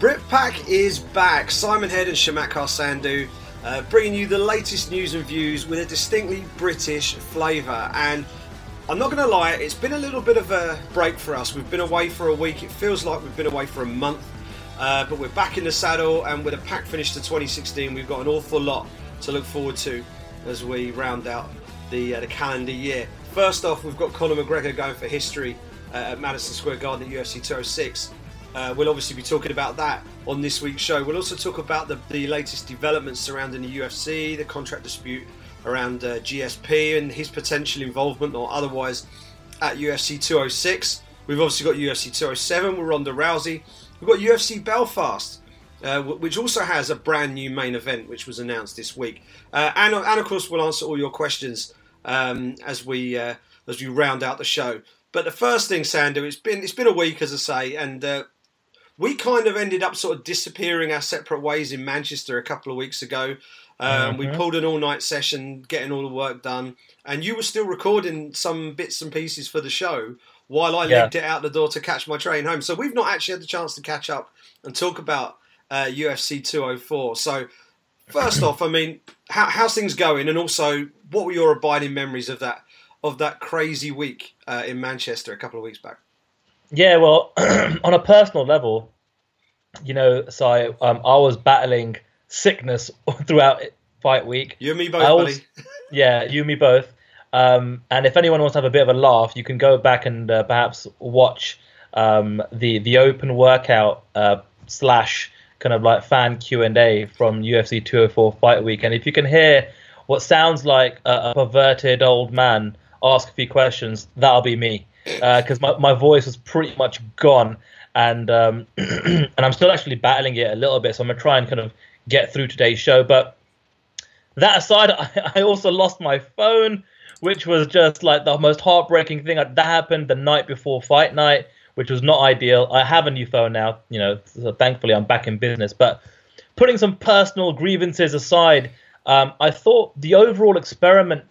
Ladies and gentlemen, the Brit Pack is back. Simon Head and Chamatkar Sandhu uh, bringing you the latest news and views with a distinctly British flavour. And I'm not going to lie, it's been a little bit of a break for us. We've been away for a week. It feels like we've been away for a month. Uh, but we're back in the saddle, and with a pack finish to 2016, we've got an awful lot to look forward to as we round out the, uh, the calendar year. First off, we've got Conor McGregor going for history uh, at Madison Square Garden at UFC 206. Uh, we'll obviously be talking about that on this week's show. We'll also talk about the, the latest developments surrounding the UFC, the contract dispute around uh, GSP and his potential involvement or otherwise at UFC 206. We've obviously got UFC 207 with Ronda Rousey. We've got UFC Belfast, uh, which also has a brand new main event which was announced this week. Uh, and, and, of course, we'll answer all your questions um, as we uh, as we round out the show. But the first thing, Sandhu, it's been it's been a week, as I say, and uh, we kind of ended up sort of disappearing our separate ways in Manchester a couple of weeks ago. Um, mm-hmm. We pulled an all night session, getting all the work done, and you were still recording some bits and pieces for the show while I yeah. legged it out the door to catch my train home. So we've not actually had the chance to catch up and talk about uh, UFC 204. So first off, I mean, how, how's things going, and also what were your abiding memories of that of that crazy week uh, in Manchester a couple of weeks back? Yeah, well, on a personal level, you know, so I, um, I was battling sickness throughout fight week. You and me both, was, buddy. yeah, you and me both. Um, and if anyone wants to have a bit of a laugh, you can go back and uh, perhaps watch um, the the open workout uh, slash kind of like fan Q and A from UFC 204 Fight Week. And if you can hear what sounds like a, a perverted old man ask a few questions, that'll be me because uh, my, my voice was pretty much gone, and um, and I'm still actually battling it a little bit. So I'm gonna try and kind of get through today's show. But that aside, I, I also lost my phone, which was just like the most heartbreaking thing that happened the night before fight night, which was not ideal. I have a new phone now, you know, so thankfully I'm back in business. But putting some personal grievances aside, um, I thought the overall experiment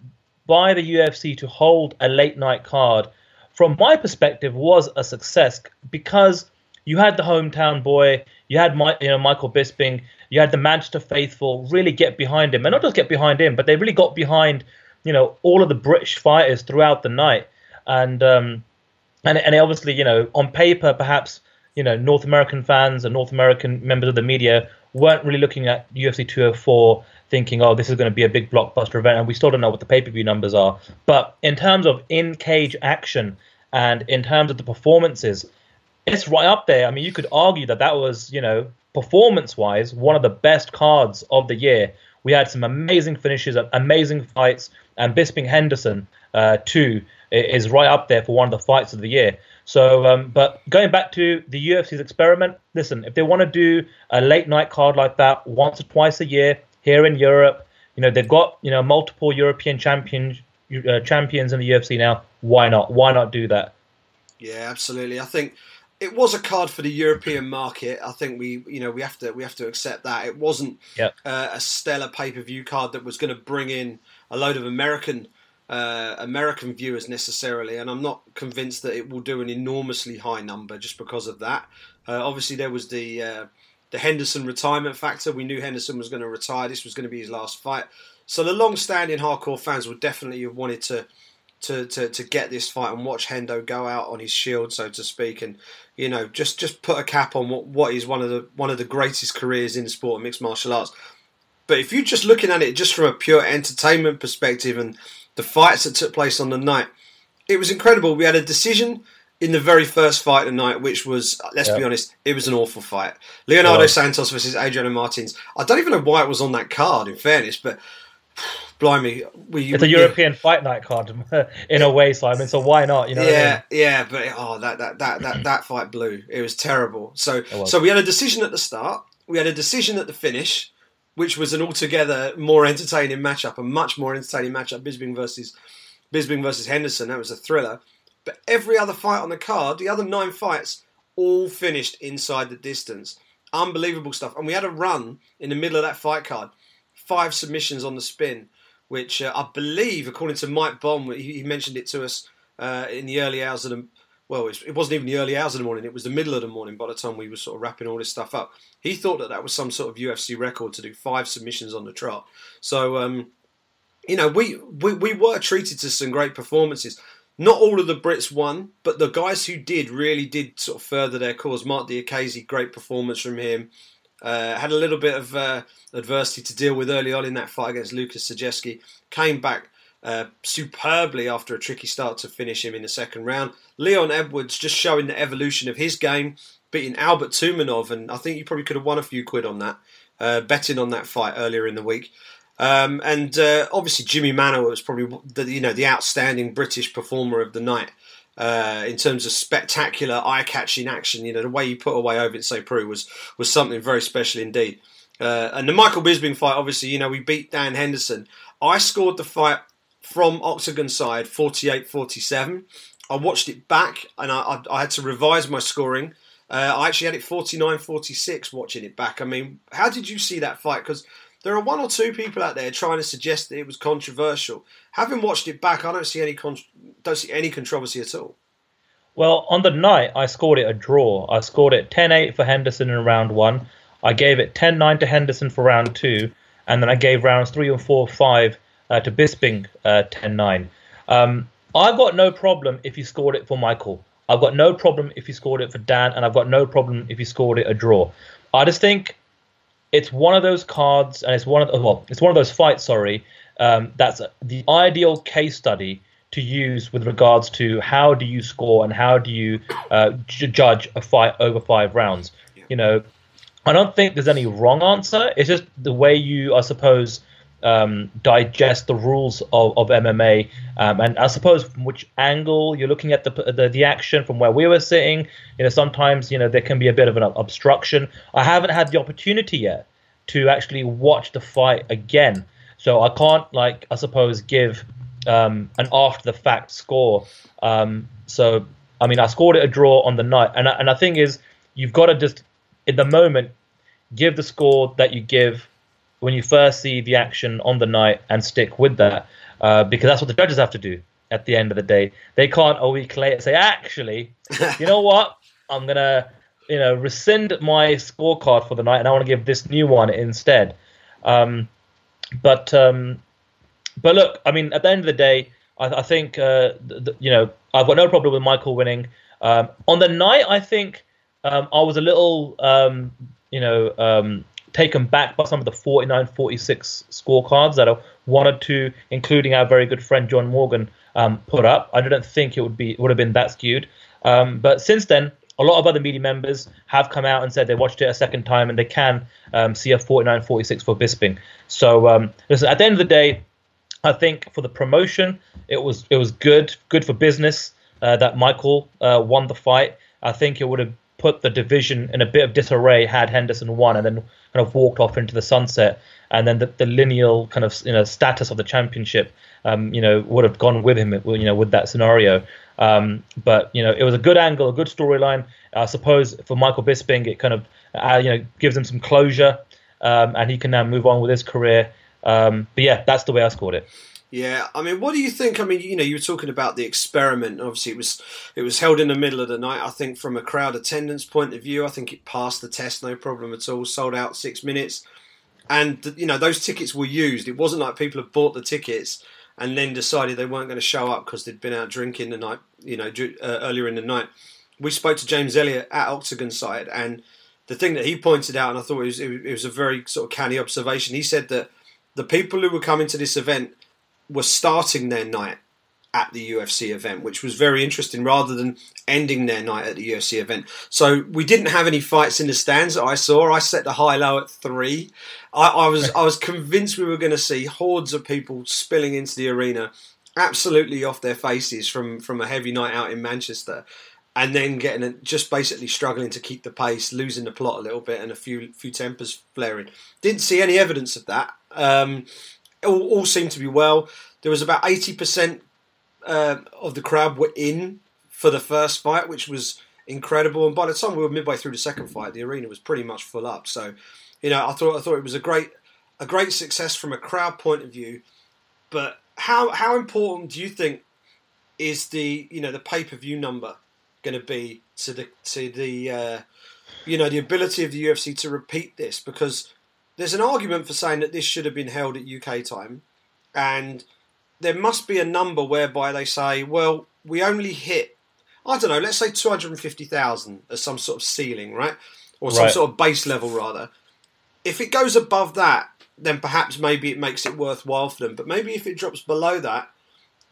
by the UFC to hold a late night card from my perspective, was a success because you had the hometown boy, you had my, you know Michael Bisping, you had the Manchester faithful really get behind him, and not just get behind him, but they really got behind you know all of the British fighters throughout the night, and um, and and obviously you know on paper perhaps you know North American fans and North American members of the media weren't really looking at UFC 204 thinking, oh, this is going to be a big blockbuster event, and we still don't know what the pay per view numbers are. But in terms of in cage action and in terms of the performances, it's right up there. I mean, you could argue that that was, you know, performance wise, one of the best cards of the year. We had some amazing finishes, amazing fights, and Bisping Henderson, uh, too, is right up there for one of the fights of the year. So, um, but going back to the UFC's experiment, listen, if they want to do a late night card like that once or twice a year, here in Europe. You know, they've got you know multiple European champions uh, champions in the UFC now. Why not? Why not do that? Yeah, absolutely. I think it was a card for the European market. I think we, you know, we have to we have to accept that it wasn't yep. uh, a stellar pay per view card that was going to bring in a load of American uh, American viewers necessarily, and I'm not convinced that it will do an enormously high number just because of that. Uh, obviously, there was the uh, the Henderson retirement factor. We knew Henderson was going to retire. This was going to be his last fight. So the long-standing hardcore fans would definitely have wanted to, to, to, to get this fight and watch Hendo go out on his shield, so to speak, and you know just just put a cap on what, what is one of the one of the greatest careers in the sport of mixed martial arts. But if you're just looking at it just from a pure entertainment perspective and the fights that took place on the night, it was incredible. We had a decision in the very first fight of the night, which was, let's yep. be honest, it was an awful fight. Leonardo Santos versus Adriano Martins. I don't even know why it was on that card, in fairness, but blimey, we, it's a European fight night card in a way, Simon. So why not? You know, yeah, I mean? yeah, but oh, that that that that that fight blew. It was terrible. So so we had a decision at the start. We had a decision at the finish, which was an altogether more entertaining matchup, a much more entertaining matchup. Bisping versus Bisping versus Henderson. That was a thriller. But every other fight on the card, the other nine fights, all finished inside the distance. Unbelievable stuff. And we had a run in the middle of that fight card, five submissions on the spin, which uh, I believe, according to Mike Bohn, he, he mentioned it to us uh, in the early hours of the well, it wasn't even the early hours of the morning; it was the middle of the morning. By the time we were sort of wrapping all this stuff up, he thought that that was some sort of UFC record to do five submissions on the trot. So, um, you know, we, we we were treated to some great performances. Not all of the Brits won, but the guys who did really did sort of further their cause. Mark Diakiese, great performance from him. Uh, had a little bit of uh, adversity to deal with early on in that fight against Lukasz Sajewski. Came back uh, superbly after a tricky start to finish him in the second round. Leon Edwards just showing the evolution of his game, beating Albert Tumenov, and I think you probably could have won a few quid on that, uh, betting on that fight earlier in the week. Um, and uh, obviously Jimmy Manuwa was probably the, you know the outstanding British performer of the night. Uh, in terms of spectacular, eye-catching action. You know, the way you put away Ovince St. Preux was was something very special indeed. Uh, and the Michael Bisping fight, obviously, you know, we beat Dan Henderson. I scored the fight from Octagon side 48-47. I watched it back and I, I, I had to revise my scoring. Uh, I actually had it 49-46 watching it back. I mean, how did you see that fight? Because there are one or two people out there trying to suggest that it was controversial. Having watched it back, I don't see any con- don't see any controversy at all. Well, on the night, I scored it a draw. I scored it 10-8 for Henderson in round one. I gave it 10-9 to Henderson for round two, and then I gave rounds three and four, five uh, to Bisping uh, 10-9. Um, I've got no problem if you scored it for Michael. I've got no problem if you scored it for Dan, and I've got no problem if you scored it a draw. I just think it's one of those cards, and it's one of the, well, it's one of those fights. Sorry, um, that's the ideal case study to use with regards to how do you score and how do you uh, judge a fight over five rounds. You know, I don't think there's any wrong answer. It's just the way you, I suppose, um, digest the rules of, of MMA, um, and I suppose from which angle you're looking at the, the, the action from where we were sitting. You know, sometimes you know there can be a bit of an obstruction. I haven't had the opportunity yet to actually watch the fight again, so I can't like I suppose give um, an after the fact score. Um, so I mean, I scored it a draw on the night, and and I think is you've got to just in the moment give the score that you give when you first see the action on the night and stick with that uh, because that's what the judges have to do at the end of the day. They can't a week later say, actually, you know what? I'm gonna, you know, rescind my scorecard for the night, and I want to give this new one instead. Um, but um, but look, I mean, at the end of the day, I, I think uh, you know I've got no problem with Michael winning. Um, on the night, I think um, I was a little, um, you know, um, taken back by some of the 49 46 scorecards that are one or two, including our very good friend John Morgan, um, put up. I didn't think it would be would have been that skewed. Um, but since then, a lot of other media members have come out and said they watched it a second time and they can um, see a 49 46 for Bisping. So, um, listen, at the end of the day, I think for the promotion, it was it was good, good for business uh, that Michael uh, won the fight. I think it would have put the division in a bit of disarray had Henderson won and then kind of walked off into the sunset, and then the, the lineal kind of you know status of the championship, um, you know, would have gone with him, you know, with that scenario. Um, but you know, it was a good angle, a good storyline. I suppose for Michael Bisping, it kind of uh, you know gives him some closure, um, and he can now move on with his career. Um, but yeah, that's the way I scored it. Yeah, I mean, what do you think? I mean, you know, you were talking about the experiment. Obviously, it was it was held in the middle of the night. I think from a crowd attendance point of view, I think it passed the test, no problem at all. Sold out six minutes, and you know those tickets were used. It wasn't like people had bought the tickets and then decided they weren't going to show up because they'd been out drinking the night, you know, uh, earlier in the night. We spoke to James Elliott at Octagon side, and the thing that he pointed out, and I thought it was, it was a very sort of canny observation. He said that the people who were coming to this event were starting their night at the UFC event, which was very interesting, rather than ending their night at the UFC event. So we didn't have any fights in the stands that I saw. I set the high low at three. I, I was I was convinced we were going to see hordes of people spilling into the arena, absolutely off their faces from from a heavy night out in Manchester. And then getting a, just basically struggling to keep the pace, losing the plot a little bit, and a few few tempers flaring. Didn't see any evidence of that. Um, all, all seemed to be well. There was about eighty percent uh, of the crowd were in for the first fight, which was incredible. And by the time we were midway through the second fight, the arena was pretty much full up. So, you know, I thought I thought it was a great a great success from a crowd point of view. But how how important do you think is the you know the pay per view number going to be to the to the uh, you know the ability of the UFC to repeat this because there's an argument for saying that this should have been held at UK time, and there must be a number whereby they say, well, we only hit I don't know, let's say two hundred and fifty thousand as some sort of ceiling, right, or some Right. sort of base level rather. If it goes above that, then perhaps maybe it makes it worthwhile for them. But maybe if it drops below that,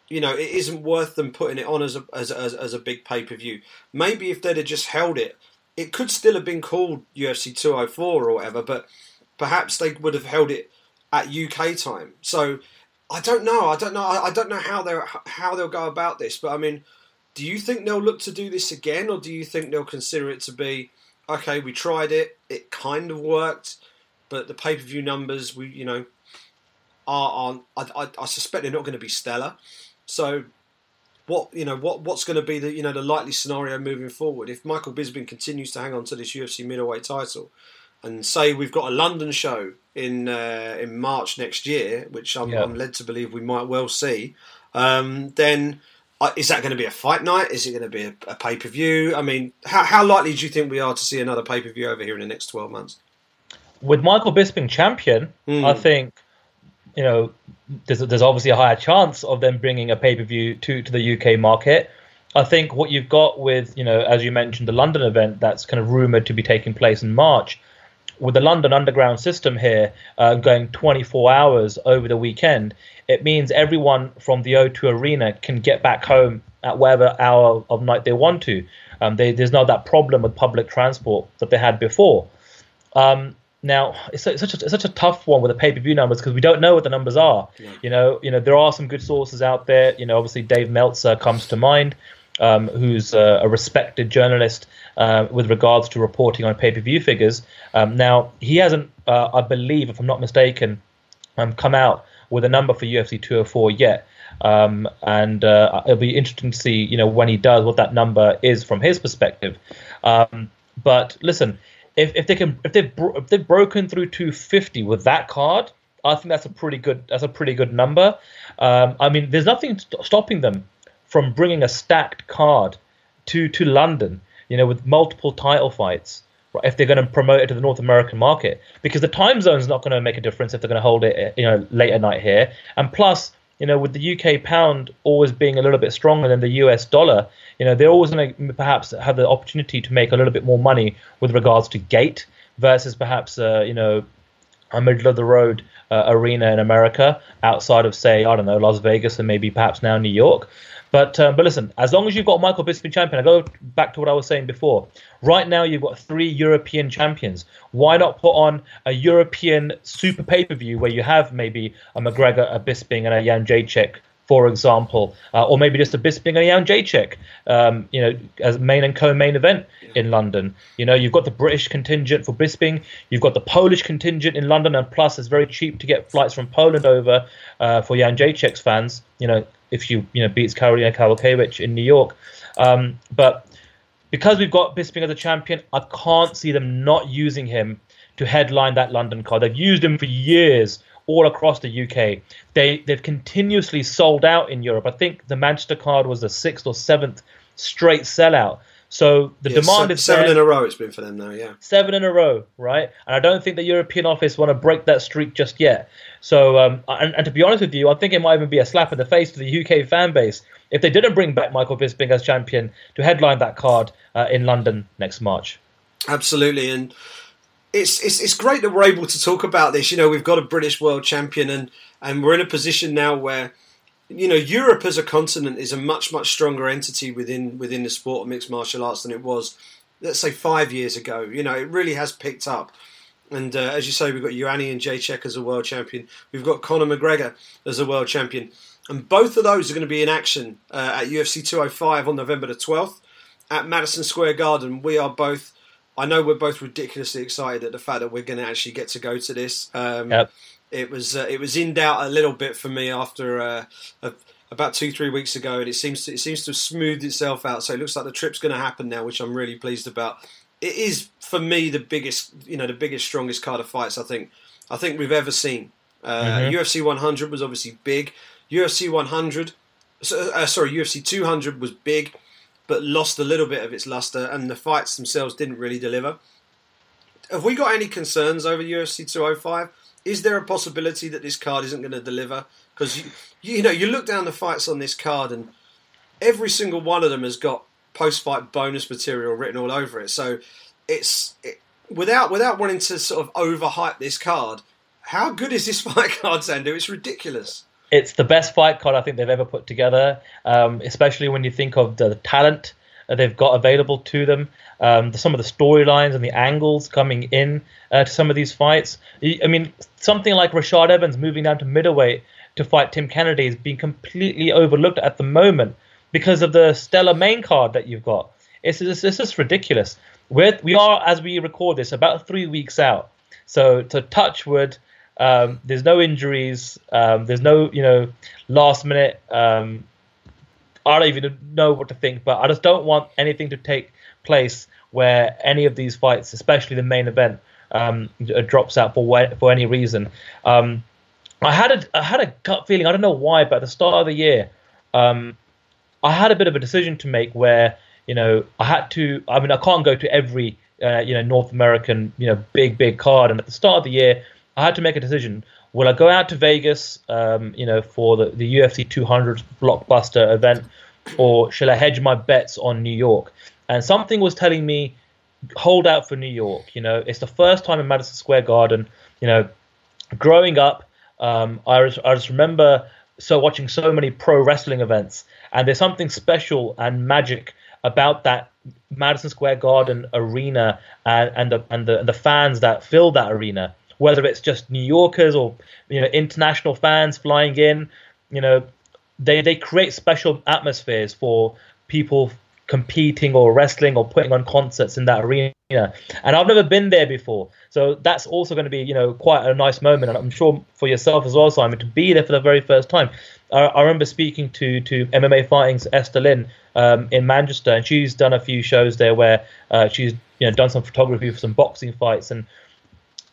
you know, it isn't worth them putting it on as a as as, as a big pay per view. Maybe if they'd have just held it, it could still have been called UFC 204 or whatever. But perhaps they would have held it at UK time. So I don't know. I don't know. I don't know how they how they'll go about this. But I mean, do you think they'll look to do this again, or do you think they'll consider it to be okay? We tried it. It kind of worked, but the pay per view numbers, we you know, are are I, I, I suspect they're not going to be stellar. So. What you know? What what's going to be the you know the likely scenario moving forward if Michael Bisping continues to hang on to this UFC middleweight title, and say we've got a London show in uh, in March next year, which I'm, Yeah. I'm led to believe we might well see, um, then uh, is that going to be a fight night? Is it going to be a, a pay per view? I mean, how, how likely do you think we are to see another pay per view over here in the next twelve months? with Michael Bisping champion, Hmm. I think you know there's there's obviously a higher chance of them bringing a pay per view to to the UK market. I think what you've got with you know as you mentioned the London event that's kind of rumored to be taking place in March. With the London Underground system here uh, going 24 hours over the weekend, it means everyone from the O2 Arena can get back home at whatever hour of night they want to. Um, they, there's not that problem with public transport that they had before. Um, now it's, it's such a it's such a tough one with the pay per view numbers because we don't know what the numbers are. You know, you know there are some good sources out there. You know, obviously Dave Meltzer comes to mind, um, who's a, a respected journalist uh, with regards to reporting on pay per view figures. Um, now he hasn't, uh, I believe, if I'm not mistaken, um, come out with a number for UFC 204 yet. Um, and uh, it'll be interesting to see, you know, when he does, what that number is from his perspective. Um, but listen, if, if they can, if they've bro- if they've broken through 250 with that card, I think that's a pretty good that's a pretty good number. Um, I mean, there's nothing st- stopping them from bringing a stacked card to to London, you know, with multiple title fights. right, If they're going to promote it to the North American market, because the time zone is not going to make a difference if they're going to hold it, you know, late at night here. And plus, you know, with the UK pound always being a little bit stronger than the US dollar, you know, they're always going to perhaps have the opportunity to make a little bit more money with regards to gate versus perhaps, uh, you know, a middle of the road uh, arena in America outside of, say, I don't know, Las Vegas and maybe perhaps now New York. But um, but listen, as long as you've got Michael Bisping champion, I go back to what I was saying before. Right now, you've got three European champions. Why not put on a European super pay per view where you have maybe a McGregor, a Bisping, and a Jędrzejczyk, for example, uh, or maybe just a Bisping and Jędrzejczyk, um, you know, as main and co-main event in London. You know, you've got the British contingent for Bisping, you've got the Polish contingent in London, and plus it's very cheap to get flights from Poland over uh, for Jędrzejczyk's fans. You know, if you you know beats Karolina Kowalkiewicz in New York, um, but because we've got Bisping as a champion, I can't see them not using him to headline that London card. They've used him for years all across the UK. They they've continuously sold out in Europe. I think the Manchester card was the sixth or seventh straight sellout. So the Yeah, demand se- is seven there in a row. It's been for them now. Yeah. seven in a row, right? And I don't think the European office want to break that streak just yet. So, um, and, and to be honest with you, I think it might even be a slap in the face to the UK fan base if they didn't bring back Michael Bisping as champion to headline that card uh, in London next March. Absolutely, and it's, it's it's great that we're able to talk about this. You know, we've got a British world champion, and and we're in a position now where, you know, Europe as a continent is a much much stronger entity within within the sport of mixed martial arts than it was, let's say, five years ago. You know, it really has picked up. And uh, as you say, we've got Joanna Jędrzejczyk as a world champion. We've got Conor McGregor as a world champion. And both of those are going to be in action uh, at UFC 205 on November the 12th at Madison Square Garden. We are both, I know we're both ridiculously excited at the fact that we're going to actually get to go to this. Um, Yep. It was uh, it was in doubt a little bit for me after uh, a, about two three weeks ago, and it seems to, it seems to have smoothed itself out. So it looks like the trip's going to happen now, which I'm really pleased about. It is for me the biggest, you know, the biggest, strongest card of fights I think I think we've ever seen. Uh, Mhm. UFC 100 was obviously big. UFC 100, so, uh, sorry, UFC 200 was big. But lost a little bit of its luster, and the fights themselves didn't really deliver. Have we got any concerns over UFC 205? Is there a possibility that this card isn't going to deliver? Because you, you know, you look down the fights on this card, and every single one of them has got post-fight bonus material written all over it. So it's it, without without wanting to sort of overhype this card. How good is this fight card, Sandhu? It's ridiculous it's the best fight card I think they've ever put together, um, especially when you think of the, talent they've got available to them, um, the, some of the storylines and the angles coming in uh, to some of these fights. I mean, something like Rashad Evans moving down to middleweight to fight Tim Kennedy is being completely overlooked at the moment because of the stellar main card that you've got. It's, it's, it's just ridiculous. We're, we are, as we record this, about three weeks out. So to touch wood, um, there's no injuries. Um, there's no, you know, last minute. Um, I don't even know what to think, but I just don't want anything to take place where any of these fights, especially the main event, um, drops out for for any reason. Um, I had a I had a gut feeling. I don't know why, but at the start of the year, um, I had a bit of a decision to make where you know I had to. I mean, I can't go to every uh, you know North American you know big big card, and at the start of the year, I had to make a decision. Will I go out to Vegas, um, you know, for the, the UFC 200 blockbuster event, or shall I hedge my bets on New York? And something was telling me, hold out for New York. You know, it's the first time in Madison Square Garden. You know, growing up, um, I, was, I just remember so watching so many pro wrestling events, and there's something special and magic about that Madison Square Garden arena and, and the and the, and the fans that fill that arena whether it's just New Yorkers or you know international fans flying in. You know, they they create special atmospheres for people competing or wrestling or putting on concerts in that arena. And I've never been there before, so that's also going to be you know quite a nice moment. And I'm sure for yourself as well, Simon, to be there for the very first time. I, I remember speaking to to MMA Fighting's Esther Lin um, in Manchester, and she's done a few shows there where uh, she's you know done some photography for some boxing fights and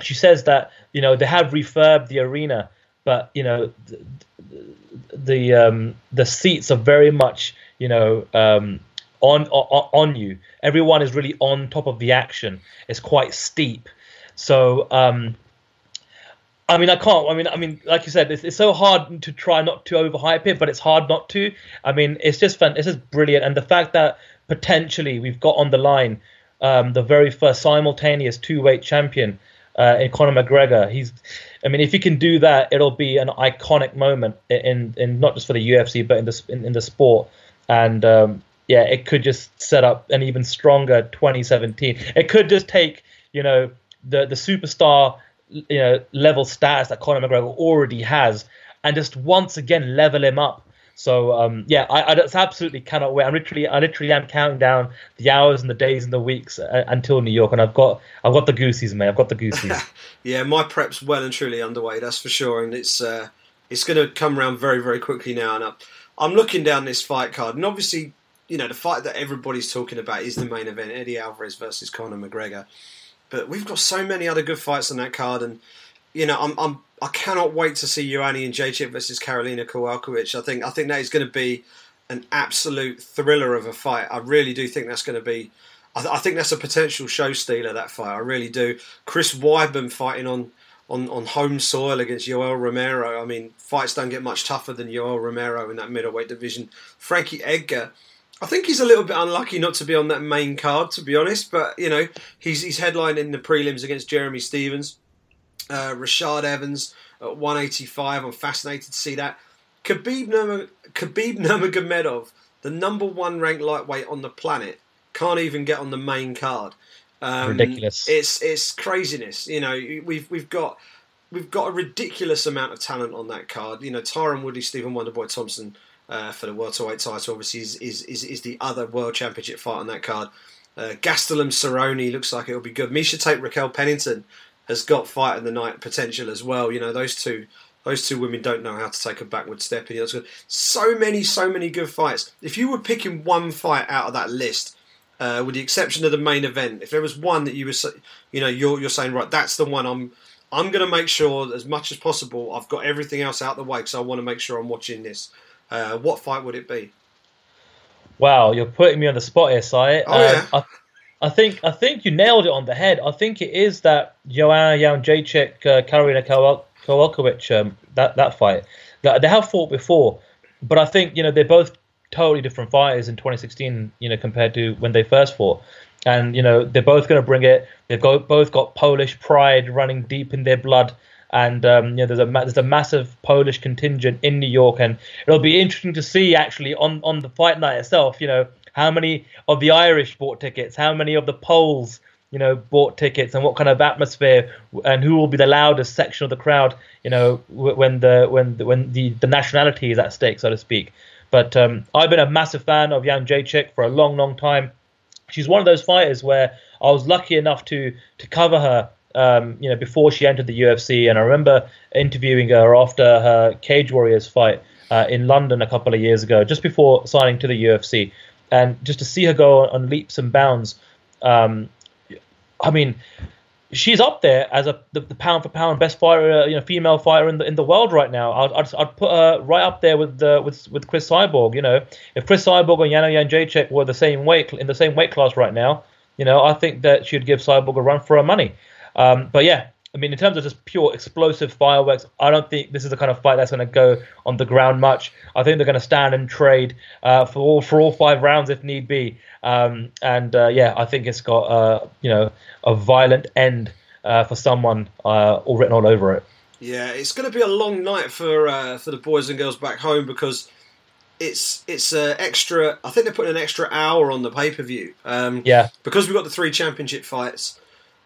she says that you know they have refurbed the arena, but you know the the, um, the seats are very much you know um, on, on on you. Everyone is really on top of the action. It's quite steep, so. Um, I mean, I can't. I mean, I mean, like you said, it's, it's so hard to try not to overhype it, but it's hard not to. I mean, it's just fun. It's just brilliant, and the fact that potentially we've got on the line um, the very first simultaneous two-weight champion uh, in Conor McGregor. He's, I mean, if he can do that, it'll be an iconic moment in, in not just for the UFC but in the in, in the sport. And um, yeah, it could just set up an even stronger 2017. It could just take you know the the superstar you know level status that Conor McGregor already has, and just once again level him up so um, yeah, I, I just absolutely cannot wait. I'm literally, I literally am counting down the hours and the days and the weeks uh, until New York, and I've got, I've got the goosies, mate. I've got the goosies. yeah, my prep's well and truly underway. That's for sure, and it's, uh, it's going to come around very, very quickly now. And I'm looking down this fight card, and obviously, you know, the fight that everybody's talking about is the main event: Eddie Alvarez versus Conor McGregor. But we've got so many other good fights on that card, and you know, I'm, I'm I cannot wait to see Joanna Jędrzejczyk versus Karolina Kowalkiewicz. I think I think that is going to be an absolute thriller of a fight. I really do think that's going to be. I, th- I think that's a potential show stealer. That fight, I really do. Chris Weidman fighting on on, on home soil against Yoel Romero. I mean, fights don't get much tougher than Yoel Romero in that middleweight division. Frankie Edgar, I think he's a little bit unlucky not to be on that main card, to be honest. But you know, he's he's headlining the prelims against Jeremy Stephens. Uh, Rashad Evans at 185. I'm fascinated to see that. Khabib, Nurma, Khabib Nurmagomedov, the number one ranked lightweight on the planet, can't even get on the main card. Um, Ridiculous. It's it's craziness. You know, we've we've got we've got a ridiculous amount of talent on that card. You know, Tyron Woodley, Stephen Wonderboy Thompson uh, for the welterweight title, obviously is, is is is the other world championship fight on that card. Uh, Gastelum Cerrone looks like it'll be good. Miesha Tate, Raquel Pennington has got fight in the night potential as well. You know, those two those two women don't know how to take a backward step. And good. so many, so many good fights. If you were picking one fight out of that list, uh, with the exception of the main event, if there was one that you were, you know, you're you're saying right, that's the one I'm. I'm going to make sure as much as possible I've got everything else out the way because I want to make sure I'm watching this. Uh, what fight would it be? Wow, you're putting me on the spot here, Sai. Oh, yeah. I, I think I think you nailed it on the head. I think it is that Joanna Jędrzejczyk, uh, Karolina Kowal- Kowalkiewicz, um, that that fight. That they have fought before, but I think you know they're both totally different fighters in 2016. You know compared to when they first fought, and you know they're both going to bring it. They've got both got Polish pride running deep in their blood. And um, you know, there's a there's a massive Polish contingent in New York, and it'll be interesting to see actually on, on the fight night itself. You know, how many of the Irish bought tickets, how many of the Poles, you know, bought tickets, and what kind of atmosphere, and who will be the loudest section of the crowd, you know, when the when the, when the, the nationality is at stake, so to speak. But um, I've been a massive fan of Jędrzejczyk for a long, long time. She's one of those fighters where I was lucky enough to to cover her um, you know, before she entered the UFC, and I remember interviewing her after her Cage Warriors fight uh, in London a couple of years ago, just before signing to the UFC, and just to see her go on leaps and bounds. Um, I mean, she's up there as a the, the pound for pound best fighter, uh, you know, female fighter in the in the world right now. I'd, I'd, I'd put her right up there with the with with Cris Cyborg. You know, if Cris Cyborg and Yana Jędrzejczyk were the same weight in the same weight class right now, you know, I think that she'd give Cyborg a run for her money. Um, but yeah, I mean, in terms of just pure explosive fireworks, I don't think this is the kind of fight that's going to go on the ground much. I think they're going to stand and trade uh, for all for all five rounds if need be. Um, and uh, yeah, I think it's got uh, you know a violent end uh, for someone uh, all written all over it. Yeah, it's going to be a long night for uh, for the boys and girls back home because it's it's uh, extra. I think they're putting an extra hour on the pay per view. Um, Yeah, because we've got the three championship fights.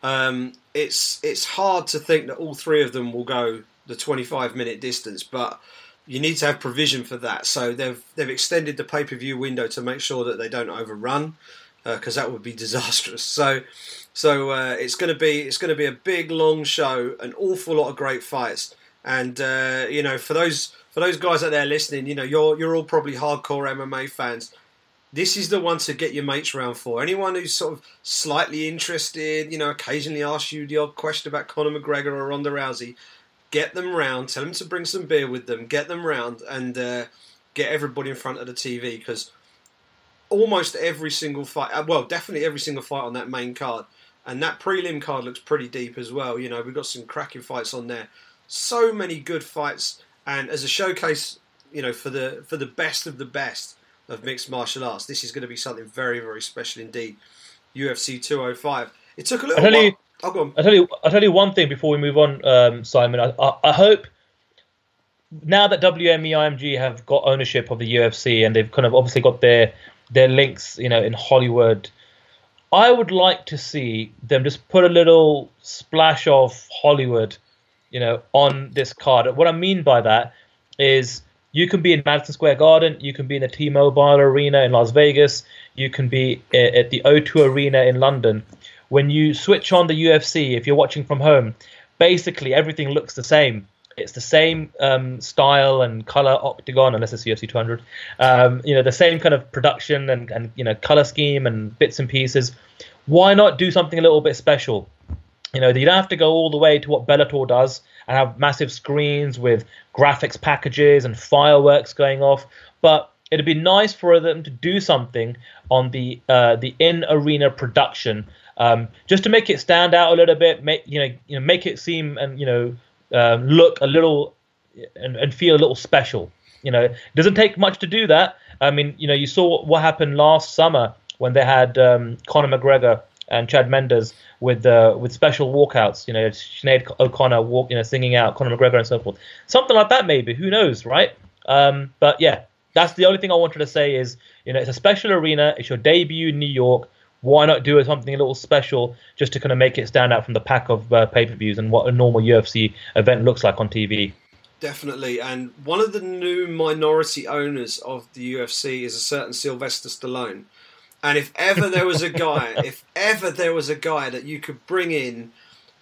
Um, it's it's hard to think that all three of them will go the 25 minute distance, but you need to have provision for that. So they've they've extended the pay per view window to make sure that they don't overrun, because that would be disastrous. So so uh, it's going to be it's going to be a big long show, an awful lot of great fights, and uh, you know for those for those guys out there listening, you know you're you're all probably hardcore MMA fans this is the one to get your mates round for. Anyone who's sort of slightly interested, you know, occasionally ask you the odd question about Conor McGregor or Ronda Rousey, get them round. Tell them to bring some beer with them. Get them round and uh, get everybody in front of the TV because almost every single fight, uh, well, definitely every single fight on that main card, and that prelim card looks pretty deep as well. You know, we've got some cracking fights on there. So many good fights, and as a showcase, you know, for the for the best of the best of mixed martial arts. This is going to be something very, very special indeed. UFC 205. It took a little I tell while. you- oh, go on. I tell you, I tell you one thing before we move on, um, Simon. I, I, I hope now that WME IMG have got ownership of the UFC and they've kind of obviously got their their links, you know, in Hollywood. I would like to see them just put a little splash of Hollywood, you know, on this card. What I mean by that is you can be in Madison Square Garden, you can be in the T-Mobile Arena in Las Vegas, you can be at the O2 Arena in London. When you switch on the UFC, if you're watching from home, basically everything looks the same. It's the same um, style and color octagon, unless it's UFC 200. Um, you know, the same kind of production and, and you know color scheme and bits and pieces. Why not do something a little bit special? You know, you don't have to go all the way to what Bellator does and have massive screens with graphics packages and fireworks going off. But it'd be nice for them to do something on the uh, the in arena production, um, just to make it stand out a little bit. Make you know, you know, make it seem and you know um, look a little and, and feel a little special. You know, it doesn't take much to do that. I mean, you know, you saw what happened last summer when they had um, Conor McGregor and Chad Mendes with uh, with special walkouts. You know, Sinead O'Connor walk, you know, singing out Conor McGregor and so forth. Something like that, maybe. Who knows, right? Um, but yeah, that's the only thing I wanted to say is, you know, it's a special arena. It's your debut in New York. Why not do something a little special just to kind of make it stand out from the pack of uh, pay per views and what a normal UFC event looks like on TV? Definitely. And one of the new minority owners of the UFC is a certain Sylvester Stallone. And if ever there was a guy, if ever there was a guy that you could bring in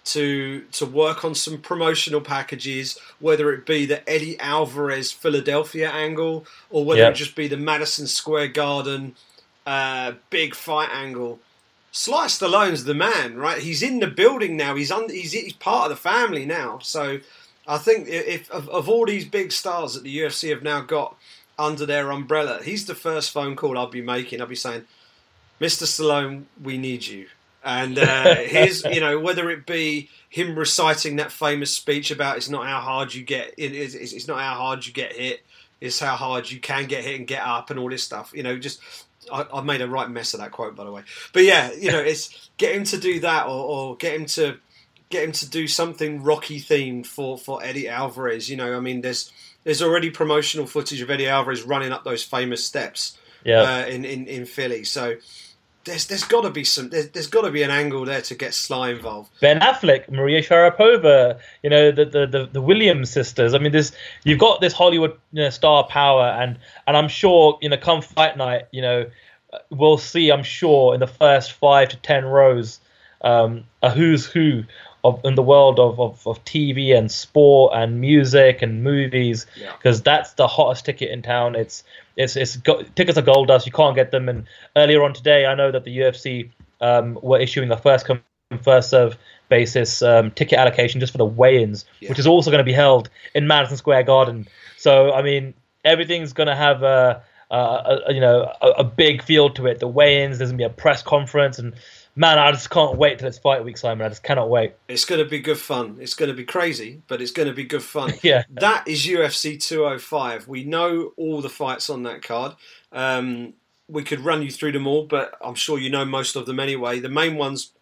to to work on some promotional packages, whether it be the Eddie Alvarez Philadelphia angle or whether Yeah. it just be the Madison Square Garden uh, big fight angle. Sly Stallone's the man, right? He's in the building now. He's un- he's, he's part of the family now. So I think if of, of all these big stars that the UFC have now got, under their umbrella. He's the first phone call I'll be making. I'll be saying, "Mr. Stallone, we need you." And uh, here's, you know, whether it be him reciting that famous speech about it's not how hard you get, it is, it's not how hard you get hit, it's how hard you can get hit and get up and all this stuff. You know, just I, I made a right mess of that quote, by the way. But yeah, you know, it's get him to do that or, or get him to get him to do something Rocky themed for for Eddie Alvarez. You know, I mean, there's there's already promotional footage of Eddie Alvarez running up those famous steps Yeah. uh, in, in in Philly. So there's there's got to be some there's, there's got to be an angle there to get Sly involved. Ben Affleck, Maria Sharapova, you know the, the the the Williams sisters. I mean, there's you've got this Hollywood you know, star power, and and I'm sure you know come fight night, you know we'll see. I'm sure in the first five to ten rows, um, a who's who of in the world of, of, of TV and sport and music and movies, Yeah. because that's the hottest ticket in town. It's it's it's go, tickets are gold dust. You can't get them. And earlier on today, I know that the UFC um, were issuing the first come first serve basis um, ticket allocation just for the weigh-ins, Yeah. which is also going to be held in Madison Square Garden. So I mean, everything's going to have a, a, a you know a, a big feel to it. The weigh-ins, there's going to be a press conference, and man, I just can't wait till it's fight week, Simon. I just cannot wait. It's going to be good fun. It's going to be crazy, but it's going to be good fun. Yeah. That is UFC 205. We know all the fights on that card. Um, we could run you through them all, but I'm sure you know most of them anyway. The main ones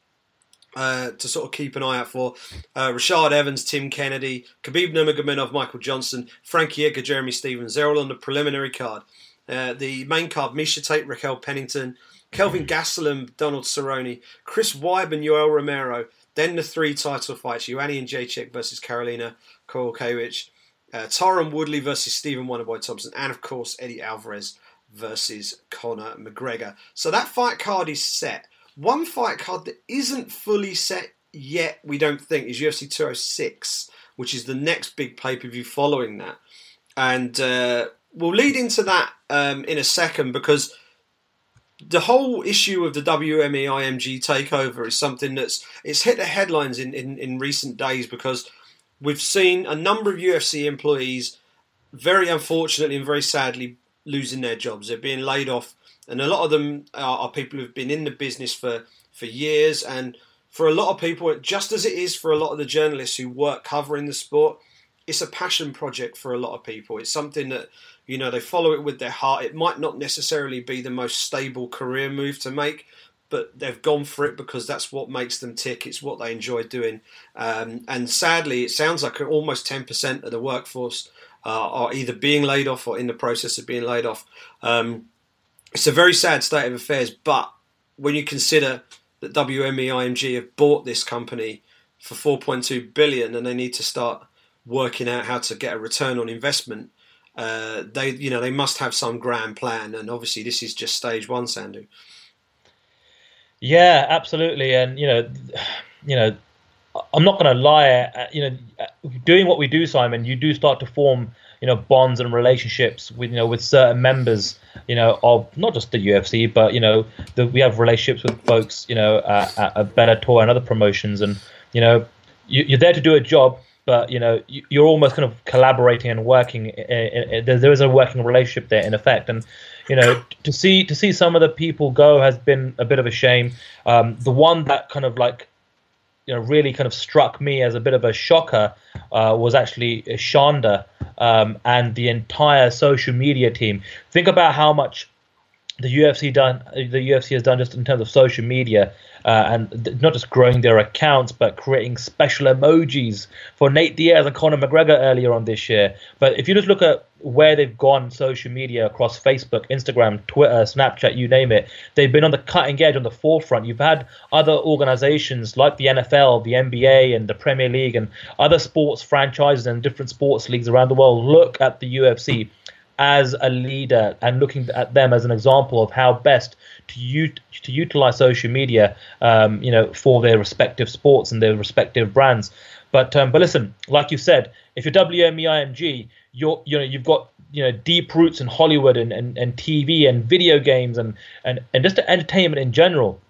uh, to sort of keep an eye out for uh, Rashad Evans, Tim Kennedy, Khabib Nurmagomedov, Michael Johnson, Frankie Edgar, Jeremy Stephens. They're all on the preliminary card. Uh, the main card: Miesha Tate, Raquel Pennington, Kelvin Gastelum, Donald Cerrone, Chris Weidman, Yoel Romero. Then the three title fights: Joanna Jędrzejczyk versus Karolina Kowalkiewicz, uh, Tyron Woodley versus Stephen Wonderboy Thompson, and of course Eddie Alvarez versus Conor McGregor. So that fight card is set. One fight card that isn't fully set yet, we don't think, is UFC 206, which is the next big pay per view following that. And uh, we'll lead into that um, in a second because the whole issue of the WME IMG takeover is something that's it's hit the headlines in, in, in recent days because we've seen a number of UFC employees very unfortunately and very sadly losing their jobs. They're being laid off, and a lot of them are, are people who've been in the business for, for years. And for a lot of people, just as it is for a lot of the journalists who work covering the sport, it's a passion project for a lot of people. It's something that you know they follow it with their heart. It might not necessarily be the most stable career move to make, but they've gone for it because that's what makes them tick. It's what they enjoy doing. Um, and sadly, it sounds like almost ten percent of the workforce uh, are either being laid off or in the process of being laid off. Um, it's a very sad state of affairs. But when you consider that WME IMG have bought this company for 4.2 billion, and they need to start working out how to get a return on investment. Uh, they, you know, they must have some grand plan, and obviously this is just stage one, Sandhu. Yeah, absolutely, and you know, you know, I'm not going to lie. uh, You know, uh, doing what we do, Simon, you do start to form, you know, bonds and relationships with you know with certain members, you know, of not just the UFC, but you know, the, we have relationships with folks, you know, at, at Bellator and other promotions, and you know, you, you're there to do a job, but you know, you, you're almost kind of collaborating and working. i- i- There there is a working relationship there in effect, and you know, to see to see some of the people go has been a bit of a shame. Um, the one that kind of like you know really kind of struck me as a bit of a shocker uh, was actually Shonda um, and the entire social media team. Think about how much the UFC done the UFC has done just in terms of social media uh, and th- not just growing their accounts but creating special emojis for Nate Diaz and Conor McGregor earlier on this year. But if you just look at where they've gone social media across Facebook, Instagram, Twitter, Snapchat, you name it, they've been on the cutting edge, on the forefront. You've had other organizations like the NFL, the NBA, and the Premier League, and other sports franchises and different sports leagues around the world look at the UFC as a leader and looking at them as an example of how best to ut- to utilize social media, um, you know, for their respective sports and their respective brands. But um, but listen, like you said, if you're WMEIMG, you're you know you've got you know deep roots in Hollywood and, and, and TV and video games and, and, and just entertainment in general.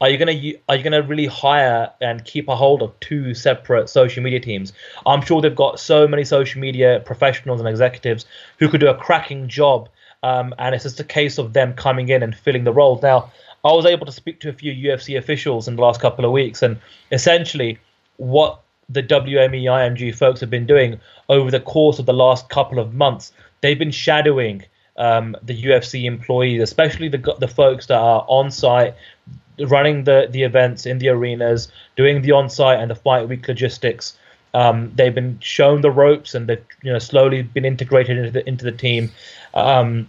Are you gonna are you gonna really hire and keep a hold of two separate social media teams? I'm sure they've got so many social media professionals and executives who could do a cracking job, um, and it's just a case of them coming in and filling the roles. Now, I was able to speak to a few UFC officials in the last couple of weeks, and essentially, what the WME IMG folks have been doing over the course of the last couple of months, they've been shadowing um, the UFC employees, especially the the folks that are on site, running the the events in the arenas, doing the on site and the fight week logistics. Um, they've been shown the ropes and they've you know slowly been integrated into the into the team. Um,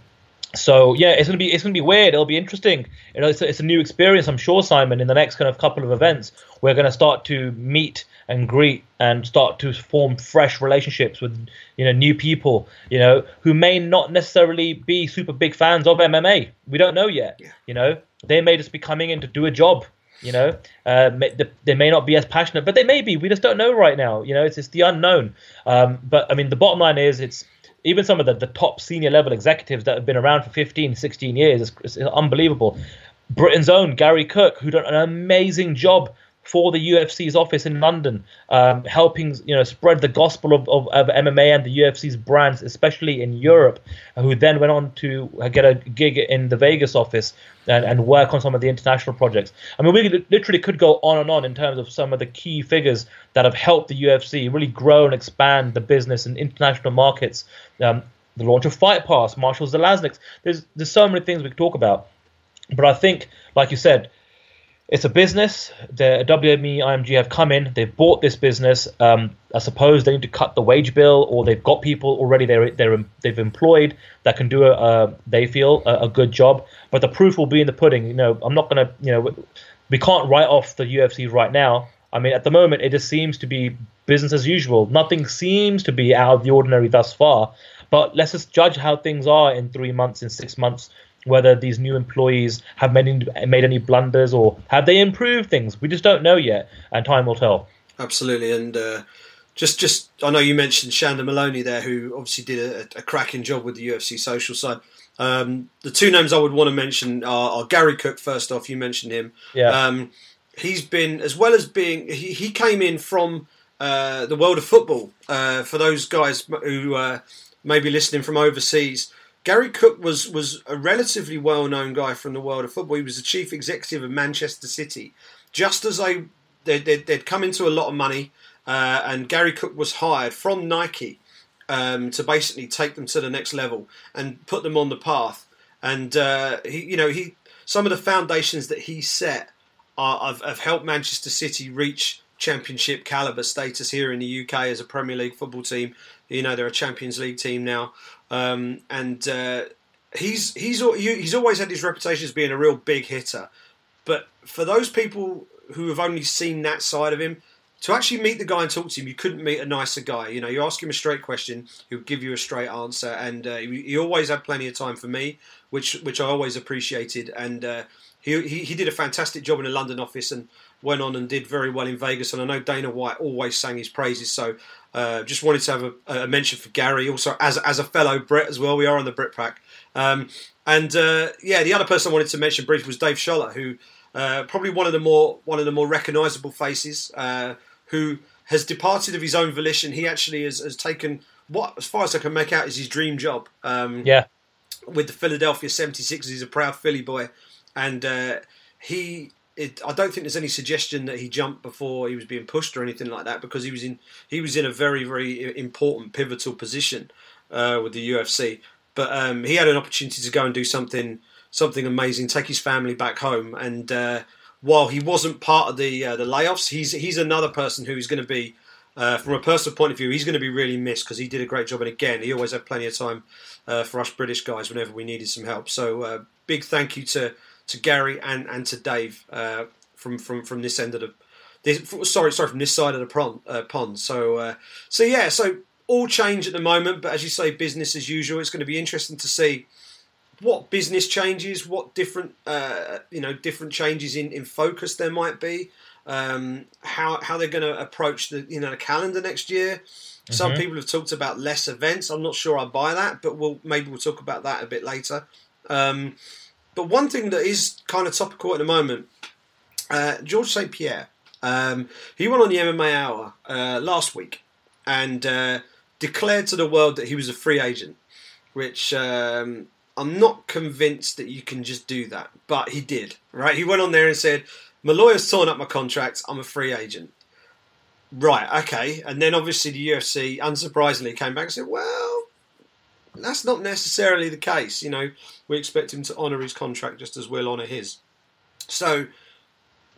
so yeah, it's gonna be it's gonna be weird. It'll be interesting. You know, it's a, it's a new experience. I'm sure Simon. In the next kind of couple of events, we're gonna start to meet and greet and start to form fresh relationships with you know new people. You know who may not necessarily be super big fans of MMA. We don't know yet. Yeah. You know they may just be coming in to do a job. You know, uh, they may not be as passionate, but they may be. We just don't know right now. You know, it's it's the unknown. Um, but I mean, the bottom line is it's even some of the, the top senior level executives that have been around for 15, 16 years. It's, it's unbelievable. Britain's own Gary Cook, who done an amazing job for the UFC's office in London, um, helping you know spread the gospel of, of, of, MMA and the UFC's brands, especially in Europe. Who then went on to get a gig in the Vegas office and, and work on some of the international projects. I mean, we literally could go on and on in terms of some of the key figures that have helped the UFC really grow and expand the business in international markets. Um, the launch of Fight Pass, Marshall Zelazniks. There's there's so many things we could talk about, but I think, like you said it's a business. The WME IMG have come in. They've bought this business. Um, I suppose they need to cut the wage bill, or they've got people already. They're they're they've employed that can do a, a they feel a, a, good job. But the proof will be in the pudding. You know, I'm not gonna. You know, we can't write off the UFC right now. I mean, at the moment, it just seems to be business as usual. Nothing seems to be out of the ordinary thus far. But let's just judge how things are in three months, in six months, whether these new employees have made any, made any blunders or have they improved things. We just don't know yet, and time will tell. Absolutely, and uh, just just I know you mentioned Chandler Maloney there, who obviously did a, a cracking job with the UFC social side. Um, the two names I would want to mention are, are, Gary Cook. First off, you mentioned him. Yeah. Um, he's been as well as being he, he came in from uh, the world of football. Uh, for those guys who uh, may be listening from overseas, Gary Cook was was a relatively well known guy from the world of football. He was the chief executive of Manchester City. Just as they they'd, they'd come into a lot of money, uh, and Gary Cook was hired from Nike um, to basically take them to the next level and put them on the path. And uh, he, you know, he some of the foundations that he set are, have, have helped Manchester City reach championship caliber status here in the UK as a Premier League football team. You know, they're a Champions League team now. Um, and uh, he's he's he's always had his reputation as being a real big hitter. But for those people who have only seen that side of him, to actually meet the guy and talk to him, you couldn't meet a nicer guy. You know, you ask him a straight question, he'll give you a straight answer, and uh, he, he, always had plenty of time for me, which which I always appreciated. And uh, he, he, he did a fantastic job in the London office and went on and did very well in Vegas. And I know Dana White always sang his praises, so uh, just wanted to have a, a, mention for Gary, also as as a fellow Brit as well. We are on the Brit Pack, um, and uh, yeah, the other person I wanted to mention briefly was Dave Sholler, who uh, probably one of the more one of the more recognisable faces, uh, who has departed of his own volition. He actually has, has, taken what, as far as I can make out, is his dream job. Um, yeah, with the Philadelphia 76ers, he's a proud Philly boy, and uh, he it, I don't think there's any suggestion that he jumped before he was being pushed or anything like that because he was in he was in a very very important pivotal position uh, with the UFC. But um, he had an opportunity to go and do something something amazing, take his family back home, and uh, while he wasn't part of the uh, the layoffs, he's he's another person who is going to be. Uh, from a personal point of view, he's going to be really missed because he did a great job, and again, he always had plenty of time uh, for us British guys whenever we needed some help. So, uh, big thank you to to Gary and, and to Dave uh, from, from from this end of the this, sorry sorry from this side of the pond. Uh, pond. So uh, so yeah, so all change at the moment, but as you say, business as usual. It's going to be interesting to see what business changes, what different uh, you know different changes in, in focus there might be. Um, how how they're going to approach the you know the calendar next year. Mm-hmm. Some people have talked about less events. I'm not sure I buy that, but we'll maybe we'll talk about that a bit later. Um, but one thing that is kind of topical at the moment Uh, Georges St-Pierre. Um, he went on the MMA Hour uh, last week and uh, declared to the world that he was a free agent, which um, I'm not convinced that you can just do that, but he did. Right? He went on there and said, "My lawyer's torn up my contract. I'm a free agent." Right. Okay. And then obviously the UFC, unsurprisingly, came back and said, "Well." That's not necessarily the case. You know, we expect him to honour his contract just as we'll honour his. So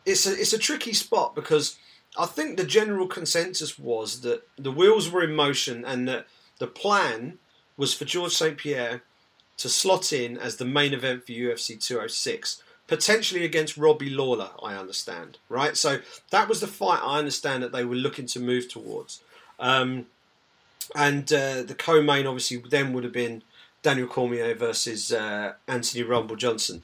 it's a it's a tricky spot because I think the general consensus was that the wheels were in motion and that the plan was for Georges St-Pierre to slot in as the main event for UFC 206, potentially against Robbie Lawler. I understand, right? So that was the fight I understand that they were looking to move towards. Um, and uh, the co-main obviously then would have been Daniel Cormier versus uh, Anthony Rumble Johnson.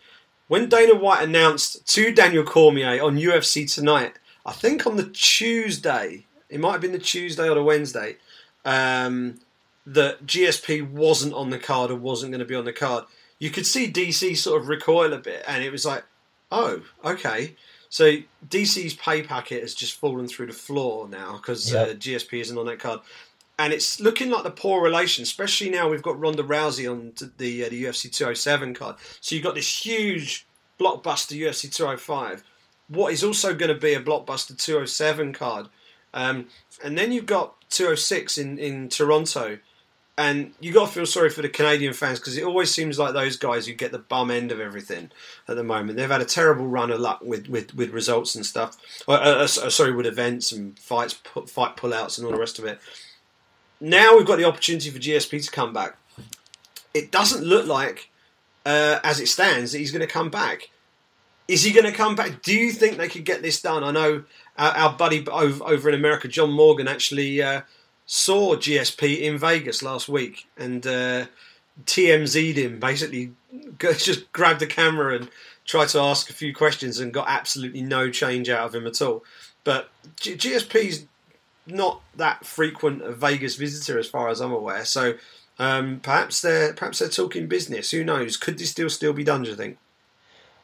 When Dana White announced to Daniel Cormier on UFC Tonight, I think on the Tuesday, it might have been the Tuesday or the Wednesday, um, that GSP wasn't on the card or wasn't going to be on the card. You could see DC sort of recoil a bit, and it was like, oh, okay. So DC's pay packet has just fallen through the floor now because yep. uh, GSP isn't on that card and it's looking like the poor relation, especially now we've got Ronda Rousey on the uh, the UFC 207 card. So you've got this huge blockbuster UFC 205. What is also going to be a blockbuster 207 card, um, and then you've got 206 in in Toronto, and you got to feel sorry for the Canadian fans because it always seems like those guys who get the bum end of everything at the moment. They've had a terrible run of luck with with, with results and stuff. Uh, uh, sorry, with events and fights, fight pullouts and all the rest of it now we've got the opportunity for GSP to come back. It doesn't look like, uh, as it stands, that he's going to come back. Is he going to come back? Do you think they could get this done? I know our, our buddy over, over, in America, John Morgan, actually uh, saw GSP in Vegas last week and uh, TMZ'd him, basically just grabbed the camera and tried to ask a few questions and got absolutely no change out of him at all. But G- GSP's not that frequent a Vegas visitor, as far as I'm aware. So um, perhaps they're perhaps they're talking business. Who knows? Could this deal still be done? Do you think?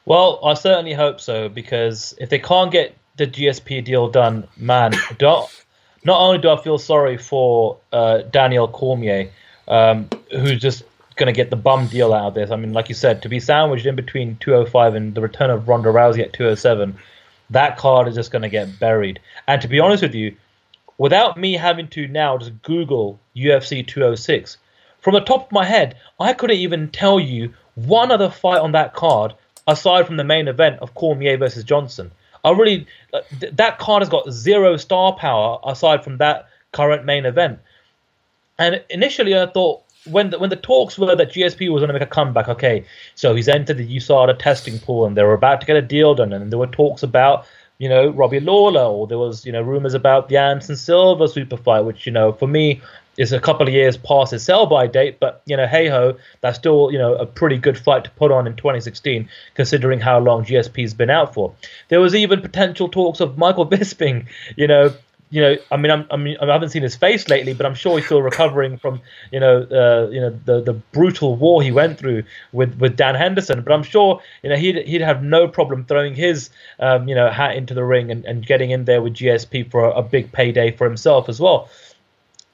Well, I certainly hope so because if they can't get the GSP deal done, man, not not only do I feel sorry for uh, Daniel Cormier, um, who's just going to get the bum deal out of this. I mean, like you said, to be sandwiched in between 205 and the return of Ronda Rousey at 207, that card is just going to get buried. And to be honest with you, without me having to now just Google UFC 206. From the top of my head, I couldn't even tell you one other fight on that card aside from the main event of Cormier versus Johnson. I really uh, that card has got zero star power aside from that current main event. And initially, I thought when the, when the talks were that GSP was going to make a comeback, okay, so he's entered the USADA testing pool and they were about to get a deal done, and there were talks about you know, Robbie Lawler, or there was, you know, rumors about the Anderson Silva super fight, which, you know, for me is a couple of years past its sell by date, but, you know, hey ho, that's still, you know, a pretty good fight to put on in 2016, considering how long GSP's been out for. There was even potential talks of Michael Bisping, you know, you know, I mean, I'm, I mean, I haven't seen his face lately, but I'm sure he's still recovering from, you know, uh, you know, the the brutal war he went through with, with Dan Henderson. But I'm sure, you know, he'd he'd have no problem throwing his, um, you know, hat into the ring and, and getting in there with GSP for a, a big payday for himself as well.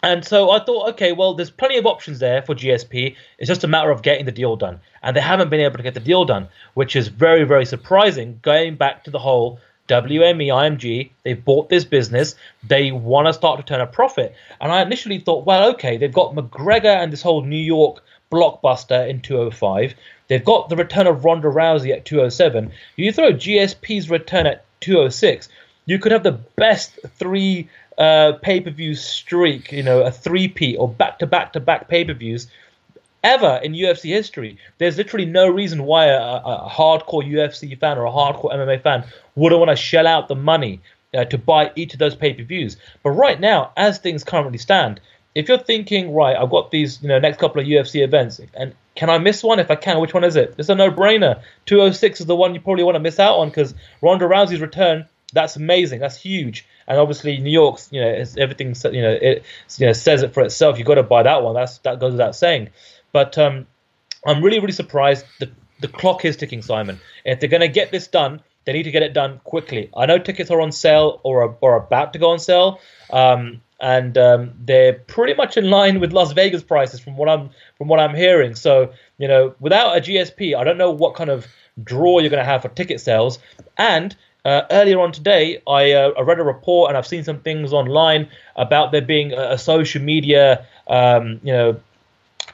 And so I thought, okay, well, there's plenty of options there for GSP. It's just a matter of getting the deal done. And they haven't been able to get the deal done, which is very, very surprising, going back to the whole WME IMG, they've bought this business, they want to start to turn a profit. And I initially thought, well, okay, they've got McGregor and this whole New York blockbuster in 205. They've got the return of Ronda Rousey at 207. You throw GSP's return at 206, you could have the best three uh, pay per view streak, you know, a three-peat or back to back to back pay per views ever in UFC history. There's literally no reason why a, a, hardcore UFC fan or a hardcore MMA fan wouldn't want to shell out the money uh, to buy each of those pay per views. But right now, as things currently stand, if you're thinking, right, I've got these, you know, next couple of UFC events, and can I miss one? If I can, which one is it? It's a no-brainer. 206 is the one you probably want to miss out on because Ronda Rousey's return. That's amazing. That's huge. And obviously, New York's, you know, everything, you know, it you know says it for itself. You've got to buy that one. That's that goes without saying. But um, I'm really, really surprised. The the clock is ticking, Simon. If they're going to get this done, they need to get it done quickly. I know tickets are on sale or are, about to go on sale, um, and um, they're pretty much in line with Las Vegas prices from what I'm from what I'm hearing. So you know, without a GSP, I don't know what kind of draw you're going to have for ticket sales. And uh, earlier on today, I, uh, I, read a report and I've seen some things online about there being a, a social media, um, you know,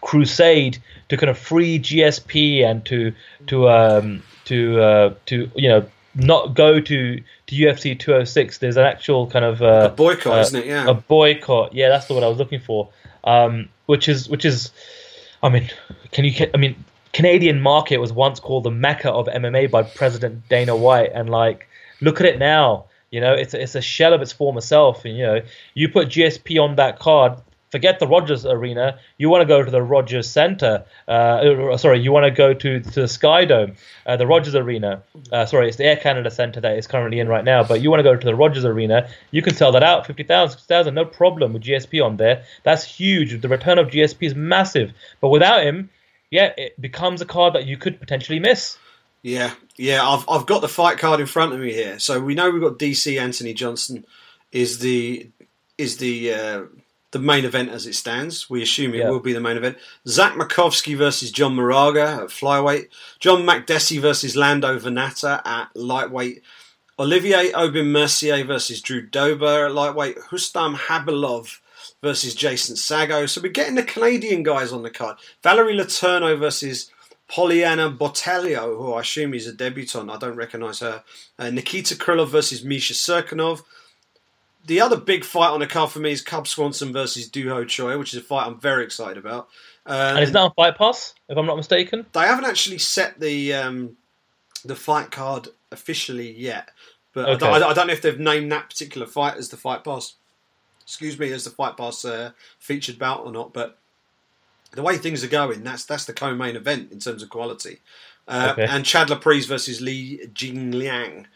crusade to kind of free GSP and to to um, to uh, to you know not go to to UFC 206. There's an actual kind of uh, a boycott, uh, isn't it? Yeah, a boycott. Yeah, that's the word I was looking for. Um, which is which is, I mean, can you? I mean, Canadian market was once called the mecca of MMA by President Dana White, and like, look at it now. You know, it's a, it's a shell of its former self. And you know, you put GSP on that card, forget the Rogers Arena. You want to go to the Rogers Center. Uh, sorry, you want to go to to the Sky Dome, uh, the Rogers Arena. Uh, sorry, it's the Air Canada Center that is currently in right now. But you want to go to the Rogers Arena. You can sell that out 50,000, 60,000, no problem with GSP on there. That's huge. The return of GSP is massive. But without him, yeah, it becomes a card that you could potentially miss. Yeah, yeah. I've I've got the fight card in front of me here. So we know we've got DC Anthony Johnson is the is the uh, the main event as it stands. We assume it yeah. will be the main event. Zach Makovsky versus John Moraga at flyweight. John Makdessi versus Lando Vannata at lightweight. Olivier Aubin Mercier versus Drew Dober at lightweight. Rustam Habilov versus Jason Saggo. So we're getting the Canadian guys on the card. Valerie Letourneau versus Pollyanna Botelho, who I assume is a debutant. I don't recognise her. Uh, Nikita Krylov versus Misha Cirkunov the other big fight on the card for me is Cub Swanson versus Duho Ho Choi, which is a fight I'm very excited about. Um, and it's now Fight Pass, if I'm not mistaken. They haven't actually set the um, the fight card officially yet, but okay. I, don't, I, don't, know if they've named that particular fight as the Fight Pass. Excuse me, as the Fight Pass uh, featured bout or not, but the way things are going, that's that's the co-main event in terms of quality. Uh, okay. And Chad Laprise versus Li Jingliang.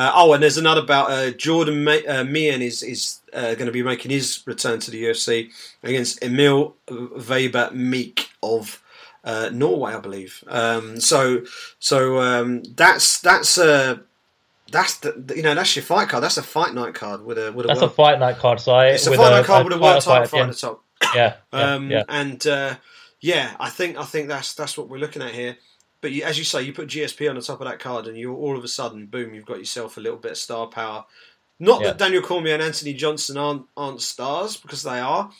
Uh, oh, and there's another about uh, Jordan May- uh, Mein is is uh, going to be making his return to the UFC against Emil Weber Meek of uh, Norway, I believe. Um, so so um, that's that's uh, that's the, you know that's your fight card. That's a fight night card with a with a that's world, a fight night card. So it's a fight night card with a world title fight at the top. Yeah, yeah, um, yeah. and yeah, I think I think that's that's what we're looking at here. But you, as you say, you put GSP on the top of that card, and you all of a sudden, boom, you've got yourself a little bit of star power. Not yeah. that Daniel Cormier and Anthony Johnson aren't aren't stars because they are,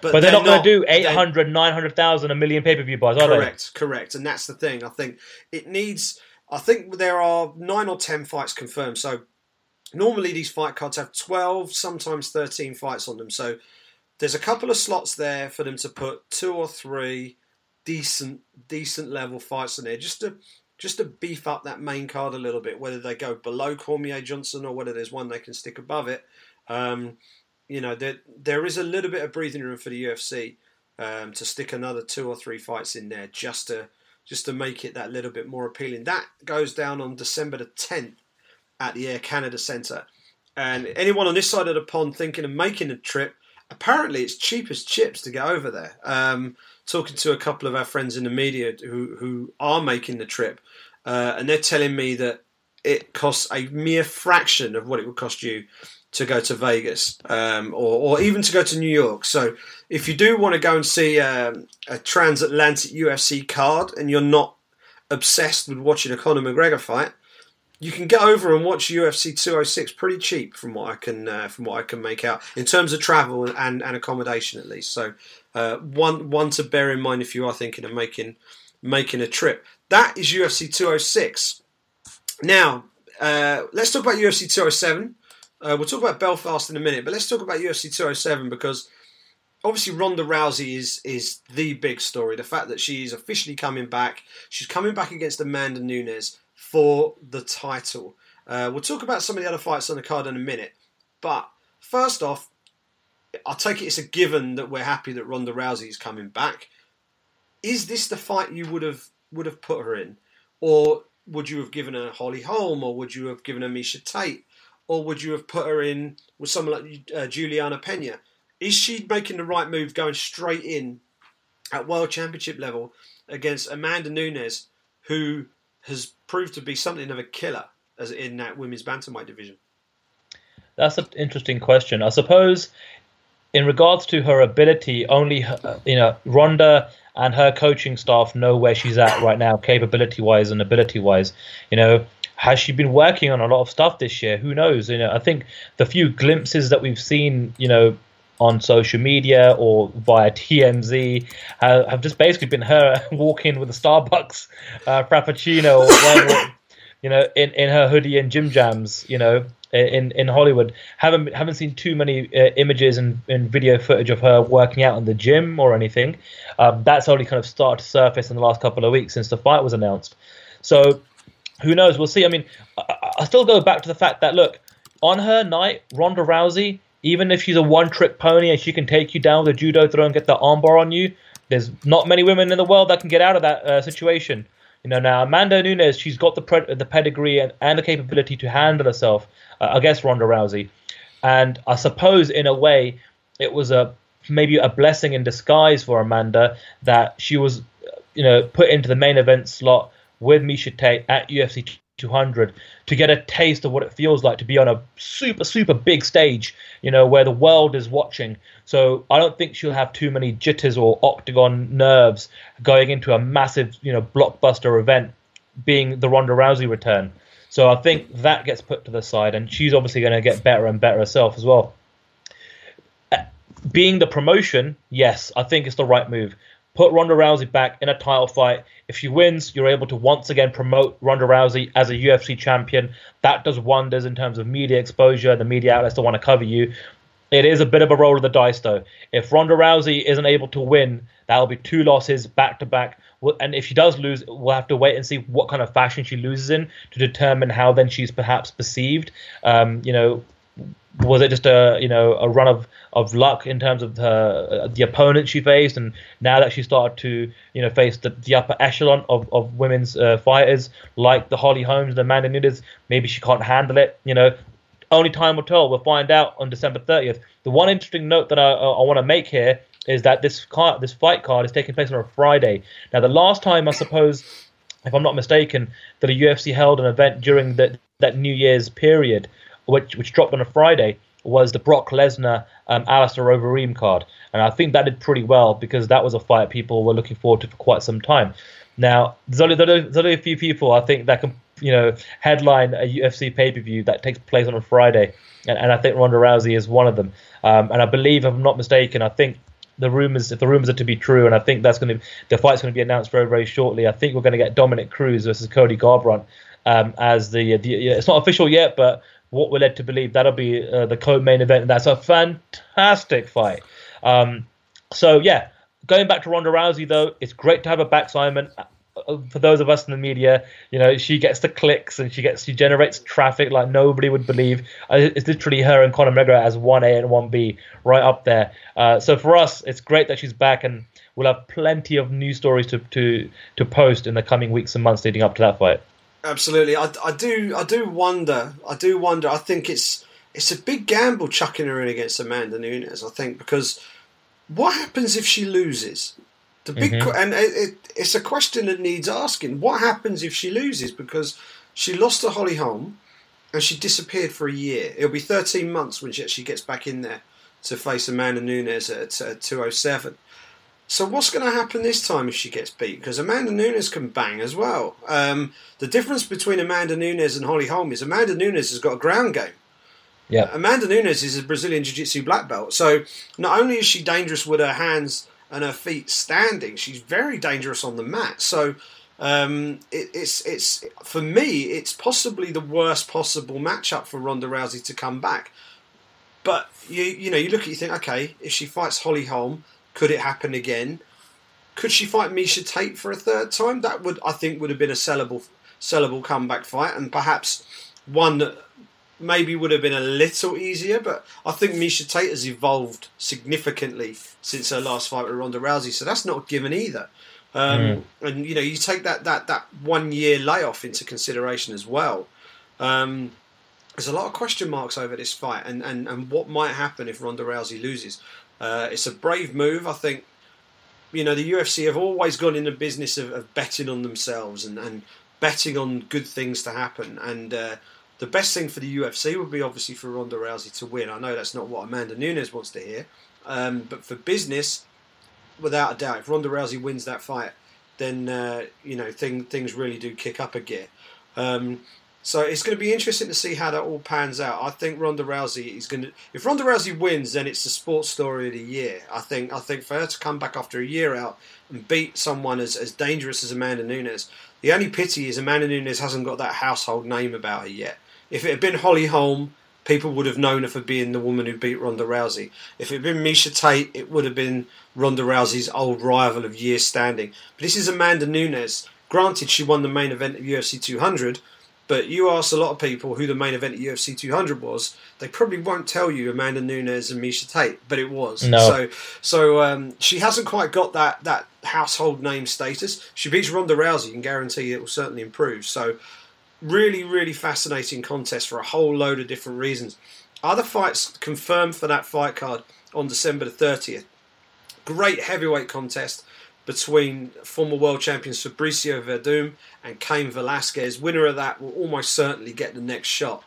but, but they're, they're, not going to do 800, 900,000, a million pay per view buys, are correct, they? Correct, correct. and that's the thing. I think it needs. I think there are nine or ten fights confirmed. So normally these fight cards have twelve, sometimes thirteen fights on them. So there's a couple of slots there for them to put two or three decent decent level fights in there just to just to beef up that main card a little bit. Whether they go below Cormier Johnson or whether there's one they can stick above it. Um, you know, there there is a little bit of breathing room for the UFC um, to stick another two or three fights in there just to just to make it that little bit more appealing. That goes down on December the 10th at the Air Canada Centre. And anyone on this side of the pond thinking of making a trip, apparently it's cheap as chips to get over there. Um, talking to a couple of our friends in the media who who are making the trip, uh, and they're telling me that it costs a mere fraction of what it would cost you to go to Vegas um, or, or even to go to New York. So if you do want to go and see um, a transatlantic UFC card and you're not obsessed with watching a Conor McGregor fight, you can get over and watch UFC 206 pretty cheap from what I can uh, from what I can make out in terms of travel and, and accommodation at least. So uh, one one to bear in mind if you are thinking of making making a trip. That is UFC 206. Now uh, let's talk about UFC 207. Uh, we'll talk about Belfast in a minute, but let's talk about UFC 207 because obviously Ronda Rousey is is the big story. The fact that she is officially coming back. She's coming back against Amanda Nunes for the title. Uh, we'll talk about some of the other fights on the card in a minute. But first off, I take it it's a given that we're happy that Ronda Rousey is coming back. Is this the fight you would have would have put her in, or would you have given her Holly Holm, or would you have given her Miesha Tate, or would you have put her in with someone like uh, Juliana Pena? Is she making the right move, going straight in at World Championship level against Amanda Nunes, who has proved to be something of a killer. as in that women's bantamweight division? That's an interesting question. I suppose, in regards to her ability, only her, you know Ronda and her coaching staff know where she's at right now, capability wise and ability wise. You know, has she been working on a lot of stuff this year? Who knows? You know, I think the few glimpses that we've seen, you know, on social media or via TMZ have, just basically been her walking with a Starbucks uh, frappuccino you know, in, in her hoodie and gym jams, you know, in in Hollywood. Haven't haven't seen too many uh, images and, and video footage of her working out in the gym or anything. Um, that's only kind of started to surface in the last couple of weeks since the fight was announced. So who knows? We'll see. I mean, I, I still go back to the fact that look on her night, Ronda Rousey, even if she's a one-trick pony and she can take you down with a judo throw and get the armbar on you, there's not many women in the world that can get out of that uh, situation. You know, now Amanda Nunes, she's got the the pedigree and, and the capability to handle herself uh, against Ronda Rousey, and I suppose in a way it was a maybe a blessing in disguise for Amanda that she was, you know, put into the main event slot with Miesha Tate at UFC 200 to get a taste of what it feels like to be on a super super big stage you know where the world is watching. So i don't think she'll have too many jitters or octagon nerves going into a massive you know blockbuster event being the Ronda Rousey return. So i think that gets put to the side and she's obviously going to get better and better herself as well. Being the promotion yes i think it's the right move put Ronda Rousey back in a title fight. If she wins, you're able to once again promote Ronda Rousey as a UFC champion. That does wonders in terms of media exposure. The media outlets don't want to cover you. It is a bit of a roll of the dice, though. If Ronda Rousey isn't able to win, that'll be two losses back to back. And if she does lose, we'll have to wait and see what kind of fashion she loses in to determine how then she's perhaps perceived. Um, you know, was it just a you know a run of, of luck in terms of her, uh, the opponent she faced, and now that she started to you know face the, the upper echelon of of women's uh, fighters like the Holly Holmes and Amanda Nunes, maybe she can't handle it. You know, only time will tell. We'll find out on December 30th. The one interesting note that I, I want to make here is that this card, this fight card, is taking place on a Friday. Now, the last time I suppose, if I'm not mistaken, that a UFC held an event during the, that New Year's period which which dropped on a Friday, was the Brock Lesnar um, Alistair Overeem card, and I think that did pretty well because that was a fight people were looking forward to for quite some time. Now, there's only, there's only a few people I think that can you know headline a UFC pay per view that takes place on a Friday, and, and I think Ronda Rousey is one of them. Um, and I believe, if I'm not mistaken, I think the rumors, if the rumors are to be true, and I think that's going to the fight's going to be announced very very shortly. I think we're going to get Dominick Cruz versus Cody Garbrandt um, as the, the it's not official yet, but what we're led to believe that'll be uh, the co-main event, that's a fantastic fight. Um, so yeah, going back to Ronda Rousey though, it's great to have her back, Simon. Uh, uh, for those of us in the media, you know, she gets the clicks and she gets she generates traffic like nobody would believe. Uh, it's literally her and Conor McGregor as one A and one B right up there. Uh, so for us, it's great that she's back, and we'll have plenty of news stories to to to post in the coming weeks and months leading up to that fight. Absolutely, I, I do. I do wonder. I do wonder. I think it's it's a big gamble chucking her in against Amanda Nunes. I think because what happens if she loses? The big mm-hmm. and it, it, it's a question that needs asking. What happens if she loses? Because she lost to Holly Holm and she disappeared for a year. It'll be 13 months when she actually gets back in there to face Amanda Nunes at, at 207. So what's going to happen this time if she gets beat? Because Amanda Nunes can bang as well. Um, the difference between Amanda Nunes and Holly Holm is Amanda Nunes has got a ground game. Yeah. Amanda Nunes is a Brazilian Jiu-Jitsu black belt. So not only is she dangerous with her hands and her feet standing, she's very dangerous on the mat. So um, it, it's it's for me, it's possibly the worst possible matchup for Ronda Rousey to come back. But you you know you look at you think okay if she fights Holly Holm could it happen again? Could she fight Miesha Tate for a third time? That would, I think, would have been a sellable, sellable comeback fight, and perhaps one that maybe would have been a little easier. But I think Miesha Tate has evolved significantly since her last fight with Ronda Rousey, so that's not given either. Um, mm. And you know, you take that that that one year layoff into consideration as well. Um, there's a lot of question marks over this fight and, and, and what might happen if Ronda Rousey loses. Uh, it's a brave move. I think, you know, the UFC have always gone in the business of, of betting on themselves and, and betting on good things to happen. And uh, the best thing for the UFC would be obviously for Ronda Rousey to win. I know that's not what Amanda Nunes wants to hear, um, but for business, without a doubt, if Ronda Rousey wins that fight, then uh, you know thing, things really do kick up a gear. Um, so it's going to be interesting to see how that all pans out. I think Ronda Rousey is going to. If Ronda Rousey wins, then it's the sports story of the year. I think. I think for her to come back after a year out and beat someone as, as dangerous as Amanda Nunes, the only pity is Amanda Nunes hasn't got that household name about her yet. If it had been Holly Holm, people would have known her for being the woman who beat Ronda Rousey. If it had been Miesha Tate, it would have been Ronda Rousey's old rival of years standing. But this is Amanda Nunes. Granted, she won the main event of UFC 200 but you ask a lot of people who the main event at UFC 200 was, they probably won't tell you Amanda Nunes and Miesha Tate, but it was. No. So, so um, she hasn't quite got that that household name status. She beats Ronda Rousey, you can guarantee it will certainly improve. So, really, really fascinating contest for a whole load of different reasons. Other fights confirmed for that fight card on December the 30th. Great heavyweight contest between former world champions Fabricio Werdum and Cain Velasquez. Winner of that will almost certainly get the next shot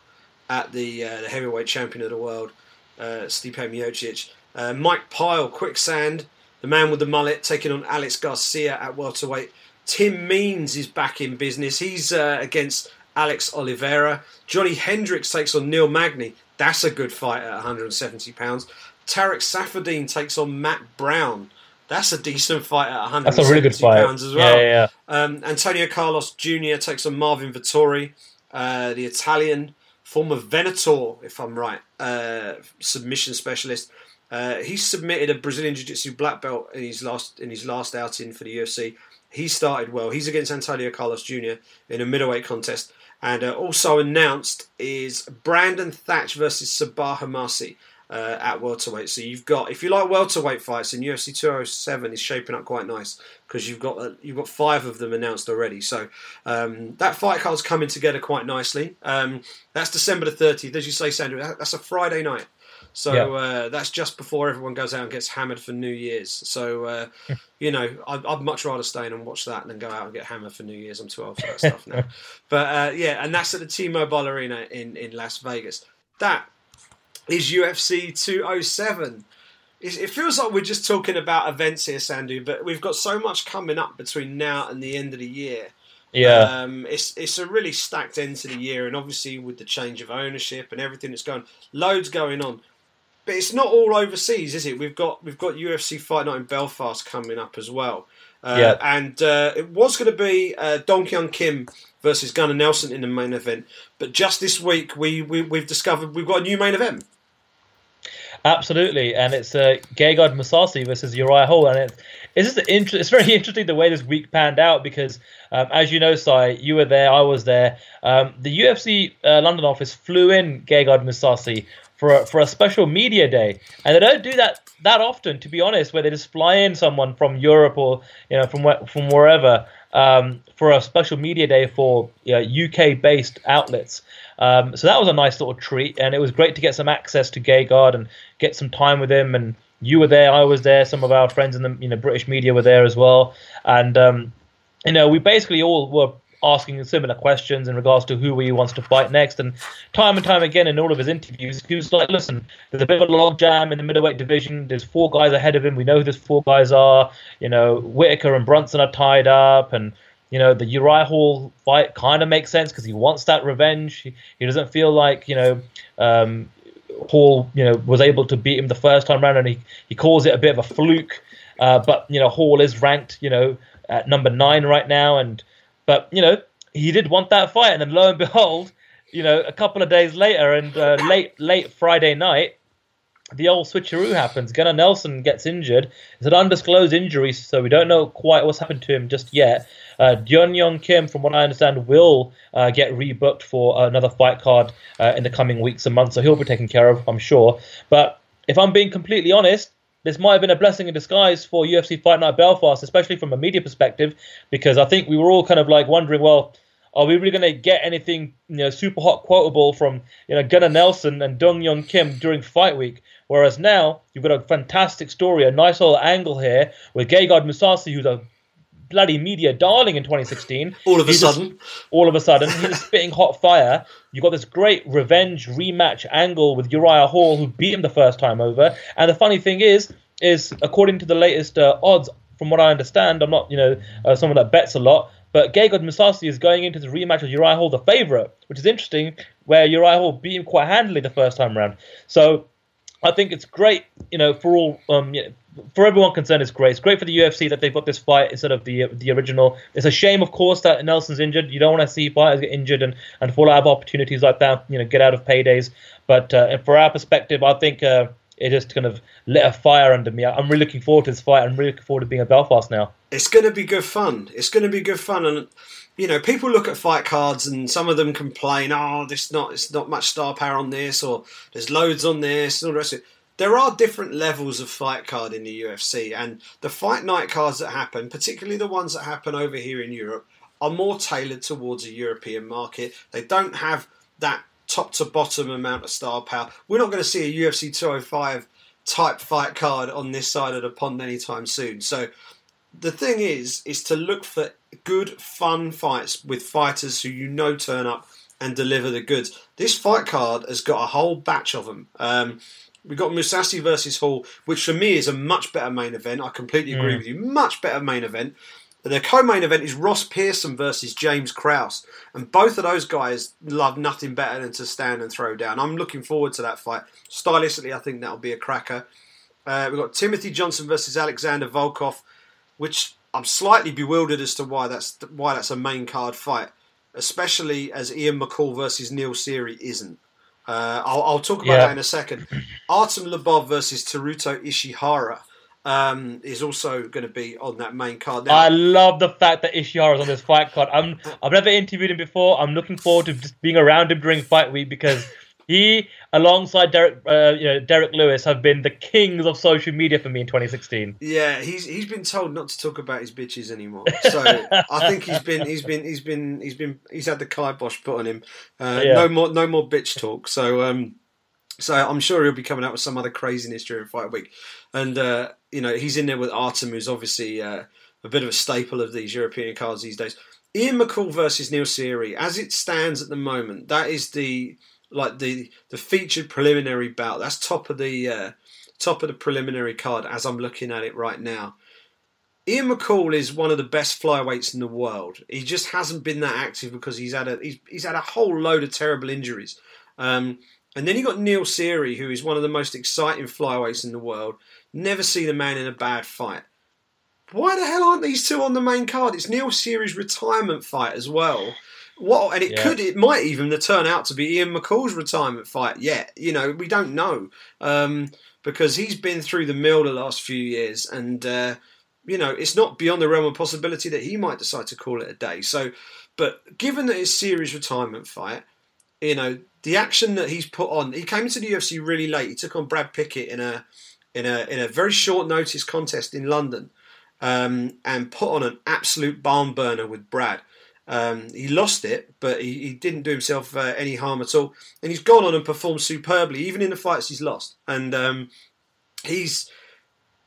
at the, uh, the heavyweight champion of the world, uh, Stipe Miocic. Uh, Mike Pyle, Quicksand, the man with the mullet, taking on Alex Garcia at welterweight. Tim Means is back in business. He's uh, against Alex Oliveira. Johnny Hendricks takes on Neil Magny. That's a good fight at 170 pounds. Tarek Saffiedine takes on Matt Brown. That's a decent fight at 170 That's a really good fight. pounds as well. Yeah, yeah, yeah. Um, Antonio Carlos Jr. takes on Marvin Vettori, uh, the Italian former Venator, if I'm right, uh, submission specialist. Uh, he submitted a Brazilian Jiu-Jitsu black belt in his last in his last outing for the UFC. He started well. He's against Antonio Carlos Jr. in a middleweight contest. And uh, also announced is Brandon Thatch versus Sabah Homasi uh, at welterweight. So you've got, if you like welterweight fights, and UFC 207 is shaping up quite nice because you've got uh, you've got five of them announced already. So um, that fight card's coming together quite nicely. Um, that's December the 30th, as you say, Sandhu. That's a Friday night. So yeah. uh, that's just before everyone goes out and gets hammered for New Year's. So uh, you know, I'd, I'd, much rather stay in and watch that than go out and get hammered for New Year's. I'm too old for that stuff now. But uh, yeah, and that's at the T-Mobile Arena in in Las Vegas. That is UFC 207. It feels like we're just talking about events here, Sandhu, but we've got so much coming up between now and the end of the year. Yeah, um, it's it's a really stacked end to the year, and obviously with the change of ownership and everything that's going, loads going on. But it's not all overseas, is it? We've got we've got UFC Fight Night in Belfast coming up as well. Uh, yeah. And uh, it was going to be uh, Dong Hyun Kim versus Gunnar Nelson in the main event, but just this week we, we we've discovered we've got a new main event. Absolutely, and it's uh, Gegard Mousasi versus Uriah Hall, and it, it's just inter- it's very interesting the way this week panned out because, um, as you know, Sai, you were there, I was there. Um, the UFC uh, London office flew in Gegard Mousasi for a, for a special media day, and they don't do that that often, to be honest, where they just fly in someone from Europe or you know from from wherever um, for a special media day for you know, UK based outlets. Um, so that was a nice little treat, and it was great to get some access to Gay Gegard and get some time with him. And you were there, I was there, some of our friends in the you know British media were there as well, and um, you know we basically all were asking similar questions in regards to who he wants to fight next. And time and time again in all of his interviews, he was like, listen, there's a bit of a log jam in the middleweight division. There's four guys ahead of him. We know who those four guys are. You know, Whitaker and Brunson are tied up. And you know, the Uriah Hall fight kind of makes sense because he wants that revenge. He, he, doesn't feel like, you know, um, Hall, you know, was able to beat him the first time around, and he, he calls it a bit of a fluke. Uh, but you know, Hall is ranked, you know, at number nine right now, and but you know, he did want that fight, and then lo and behold, you know, a couple of days later, and uh, late late Friday night, the old switcheroo happens. Gunnar Nelson gets injured. It's an undisclosed injury, so we don't know quite what's happened to him just yet. Uh, Dong Hyun Kim, from what I understand, will uh, get rebooked for another fight card uh, in the coming weeks and months, so he'll be taken care of, I'm sure. But if I'm being completely honest, this might have been a blessing in disguise for UFC Fight Night Belfast, especially from a media perspective, because I think we were all kind of like wondering, well, are we really going to get anything you know super hot quotable from you know Gunnar Nelson and Dong Hyun Kim during fight week? Whereas now you've got a fantastic story, a nice little angle here with Gegard Mousasi, who's a bloody media darling in 2016. All of a He's just- sudden. all of a sudden, he was spitting hot fire. You got this great revenge rematch angle with Uriah Hall, who beat him the first time over. And the funny thing is, is according to the latest uh, odds, from what I understand, I'm not you know uh, someone that bets a lot, but Gegard Mousasi is going into the rematch with Uriah Hall, the favorite, which is interesting. Where Uriah Hall beat him quite handily the first time round. So I think it's great, you know, for all, um, you know, for everyone concerned, it's great. It's great for the UFC that they've got this fight instead of the the original. It's a shame, of course, that Nelson's injured. You don't want to see fighters get injured and, and fall out of opportunities like that. You know, get out of paydays. But uh, for our perspective, I think uh, it just kind of lit a fire under me. I'm really looking forward to this fight. I'm really looking forward to being at Belfast now. It's going to be good fun. It's going to be good fun, and you know, people look at fight cards, and some of them complain, "Oh, this not it's not much star power on this, or there's loads on this, and all the rest of it." There are different levels of fight card in the UFC, and the fight night cards that happen, particularly the ones that happen over here in Europe, are more tailored towards a European market. They don't have that top to bottom amount of star power. We're not going to see a UFC 205 type fight card on this side of the pond anytime soon. So the thing is, is to look for good, fun fights with fighters who you know turn up and deliver the goods. This fight card has got a whole batch of them. Um, we got Mousasi versus Hall, which for me is a much better main event. I completely agree with you. Much better main event. The co-main event is Ross Pearson versus James Krause, and both of those guys love nothing better than to stand and throw down. I'm looking forward to that fight. Stylistically, I think that'll be a cracker. Uh, we've got Timothy Johnson versus Alexander Volkov, which I'm slightly bewildered as to why that's why that's a main card fight, especially as Ian McCall versus Neil Seery isn't. Uh, I'll, I'll talk about Yeah. that in a second. Artem Lubov versus Teruto Ishihara um, is also going to be on that main card. Now, I love the fact that Ishihara is on this fight card. I'm I've never interviewed him before. I'm looking forward to just being around him during fight week because he, alongside Derrick, uh, you know, Derrick Lewis, have been the kings of social media for me in 2016. Yeah, he's he's been told not to talk about his bitches anymore. So I think he's been he's been he's been he's been he's had the kibosh put on him. Uh, Yeah. No more no more bitch talk. So um, so I'm sure he'll be coming out with some other craziness during fight week. And uh, you know he's in there with Artem, who's obviously uh, a bit of a staple of these European cards these days. Ian McCall versus Neil Seery, as it stands at the moment, that is the like the the featured preliminary bout. That's top of the uh, top of the preliminary card as I'm looking at it right now. Ian McCall is one of the best flyweights in the world. He just hasn't been that active because he's had a he's, he's had a whole load of terrible injuries. Um, and then you got Neil Seery, who is one of the most exciting flyweights in the world. Never seen a man in a bad fight. Why the hell aren't these two on the main card? It's Neil Seery's retirement fight as well. What and it Yeah. could it might even turn out to be Ian McCall's retirement fight. Yet you know we don't know um, because he's been through the mill the last few years, and uh, you know it's not beyond the realm of possibility that he might decide to call it a day. So, but given that it's Seery's retirement fight, you know the action that he's put on. He came into the UFC really late. He took on Brad Pickett in a in a in a very short notice contest in London, um, and put on an absolute barn burner with Brad. Um, he lost it, but he, he didn't do himself uh, any harm at all. And he's gone on and performed superbly, even in the fights he's lost. And um, he's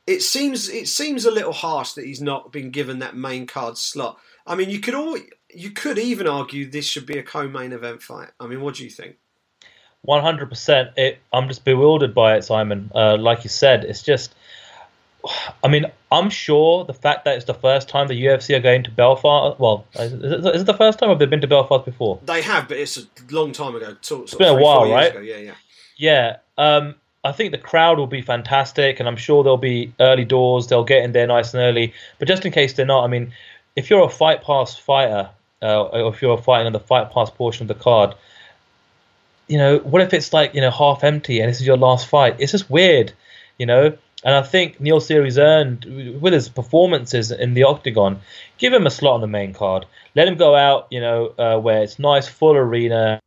it seems it seems a little harsh that he's not been given that main card slot. I mean, you could all you could even argue this should be a co-main event fight. I mean, what do you think? One hundred percent. I'm just bewildered by it, Simon. Uh, like you said, it's just. I mean, I'm sure the fact that it's the first time the UFC are going to Belfast. Well, is it, is it the first time, or have they been to Belfast before? They have, but it's a long time ago. Sort, It's been a while, right? Yeah, yeah. Yeah. Um, I think the crowd will be fantastic, and I'm sure there'll be early doors. They'll get in there nice and early. But just in case they're not, I mean, if you're a fight pass fighter, uh, or if you're fighting on the fight pass portion of the card, you know, what if it's like you know half empty and this is your last fight? It's just weird, you know. And I think Neil Seery's earned with his performances in the octagon. Give him a slot on the main card. Let him go out, you know, uh, where it's nice, full arena.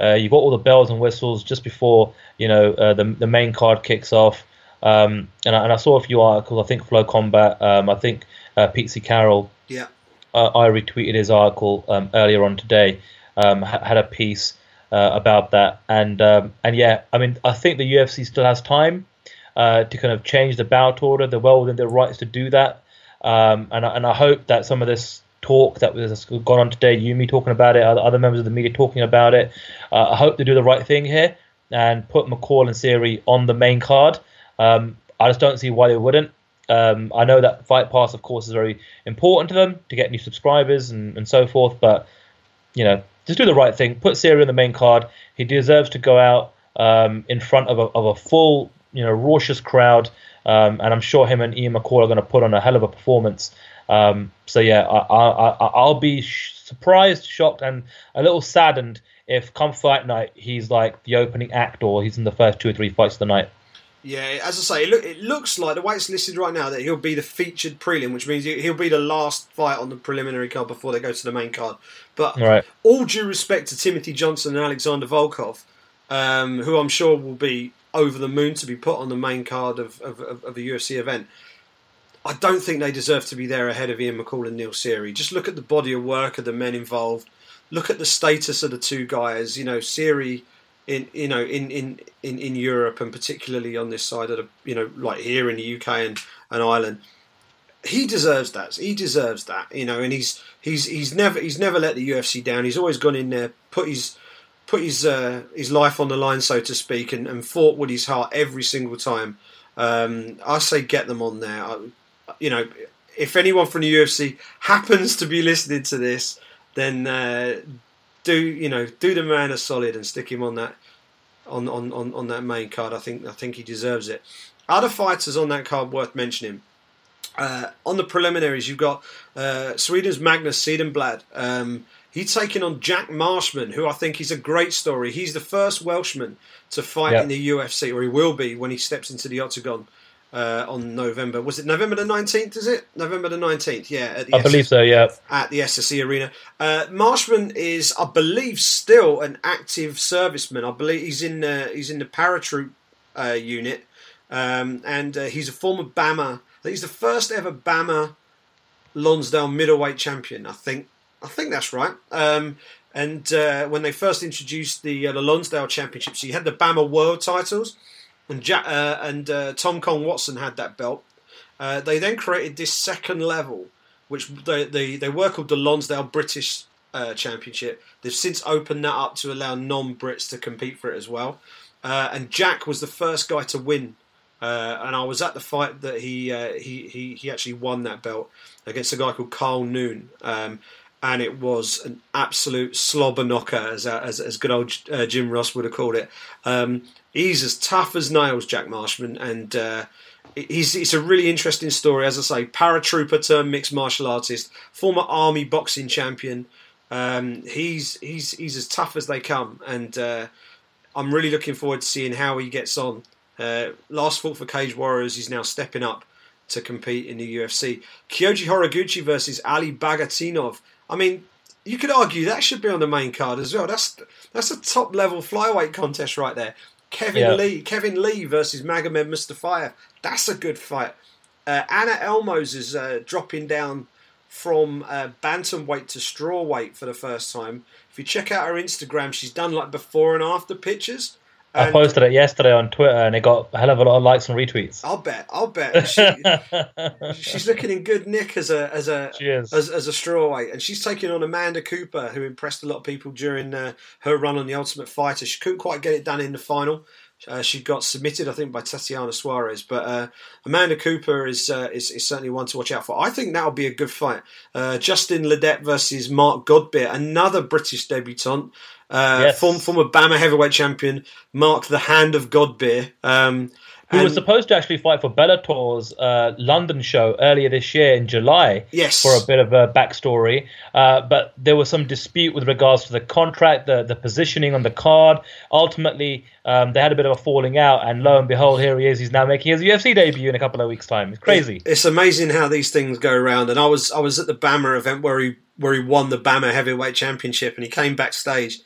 Uh, you've got all the bells and whistles just before you know uh, the the main card kicks off. Um, and, I, and I saw a few articles. I think FloCombat. Um, I think uh, Pete Carroll. Yeah. Uh, I retweeted his article um, earlier on today. Um, ha- had a piece uh, about that, and um, and yeah, I mean, I think the UFC still has time uh, to kind of change the bout order. They're well within their rights to do that. Um, and and I hope that some of this talk that was gone on today, you me talking about it, other members of the media talking about it, uh, I hope they do the right thing here and put McCall and Seery on the main card. Um, I just don't see why they wouldn't. Um, I know that Fight Pass, of course, is very important to them to get new subscribers and, and so forth, but you know, just do the right thing. Put Seery on the main card. He deserves to go out um, in front of a, of a full, you know, raucous crowd, um, and I'm sure him and Ian McCall are going to put on a hell of a performance. Um, so yeah, I, will be sh- surprised, shocked, and a little saddened if come fight night he's like the opening act or he's in the first two or three fights of the night. Yeah, as I say, it, look, it looks like the way it's listed right now that he'll be the featured prelim, which means he'll be the last fight on the preliminary card before they go to the main card. But right. all due respect to Timothy Johnson and Alexander Volkov, um, who I'm sure will be over the moon to be put on the main card of, of, of, UFC event, I don't think they deserve to be there ahead of Ian McCall and Neil Seery. Just look at the body of work of the men involved. Look at the status of the two guys. You know, Seery in you know in, in, in, in Europe and particularly on this side of the you know like here in the UK and, and Ireland he deserves that he deserves that you know and he's he's he's never he's never let the UFC down he's always gone in there put his put his uh, his life on the line so to speak and, and fought with his heart every single time um, I say get them on there I, you know if anyone from the UFC happens to be listening to this then uh, do you know do the man a solid and stick him on that on, on, on, on that main card. I think I think he deserves it. Other fighters on that card worth mentioning. Uh, on the preliminaries, you've got uh, Sweden's Magnus Cedenblad. Um, he's taking on Jack Marshman, who I think is a great story. He's the first Welshman to fight yep. in the UFC, or he will be when he steps into the octagon uh, on November. Was it November the nineteenth? Is it November the nineteenth? Yeah, I believe so. Yeah, at the SSE Arena. Uh, Marshman is, I believe, still an active serviceman. I believe he's in the, he's in the paratroop uh, unit, um, and uh, he's a former BAMMA. He's the first ever BAMMA Lonsdale middleweight champion. I think I think that's right. Um, and uh, when they first introduced the uh, the Lonsdale Championships, he had the BAMMA World titles and Jack, uh, and uh, Tom Kong Watson had that belt. Uh, they then created this second level, which they they, they were called the Lonsdale British uh, Championship. They've since opened that up to allow non-Brits to compete for it as well. Uh, and Jack was the first guy to win. Uh, and I was at the fight that he, he he he actually won that belt against a guy called Carl Noon. Um, and it was an absolute slobber knocker, as as, as good old uh, Jim Ross would have called it. Um, he's as tough as nails, Jack Marshman, and uh, he's it's a really interesting story. As I say, paratrooper turned mixed martial artist, former army boxing champion. Um, he's he's he's as tough as they come, and uh, I'm really looking forward to seeing how he gets on. Uh, last fought for Cage Warriors, he's now stepping up to compete in the UFC. Kyoji Horiguchi versus Ali Bagautinov. I mean, you could argue that should be on the main card as well. That's that's a top level flyweight contest right there. Kevin yeah. Lee, Kevin Lee versus Magomed Mustafayev. That's a good fight. Uh, Anna Elmose is uh, dropping down from uh, bantamweight to strawweight for the first time. If you check out her Instagram, she's done like before and after pictures. I posted it yesterday on Twitter, and it got a hell of a lot of likes and retweets. I'll bet. I'll bet. She, she's looking in good nick as a as a as, as, a strawweight, and she's taking on Amanda Cooper, who impressed a lot of people during uh, her run on the Ultimate Fighter. She couldn't quite get it done in the final. Uh, she got submitted, I think, by Tatiana Suarez. But uh, Amanda Cooper is, uh, is, is certainly one to watch out for. I think that'll be a good fight. Uh, Justin Ledet versus Mark Godbeer, another British debutant. Uh, yes. former, former BAMMA heavyweight champion, Mark the Hand of Godbeer. Um, who was supposed to actually fight for Bellator's uh, London show earlier this year in July. Yes. For a bit of a backstory, uh, but there was some dispute with regards to the contract, the the positioning on the card. Ultimately, um, they had a bit of a falling out, and lo and behold, here he is. He's now making his UFC debut in a couple of weeks' time. It's crazy. It's amazing how these things go around. And I was I was at the BAMMA event where he where he won the BAMMA heavyweight championship, and he came backstage.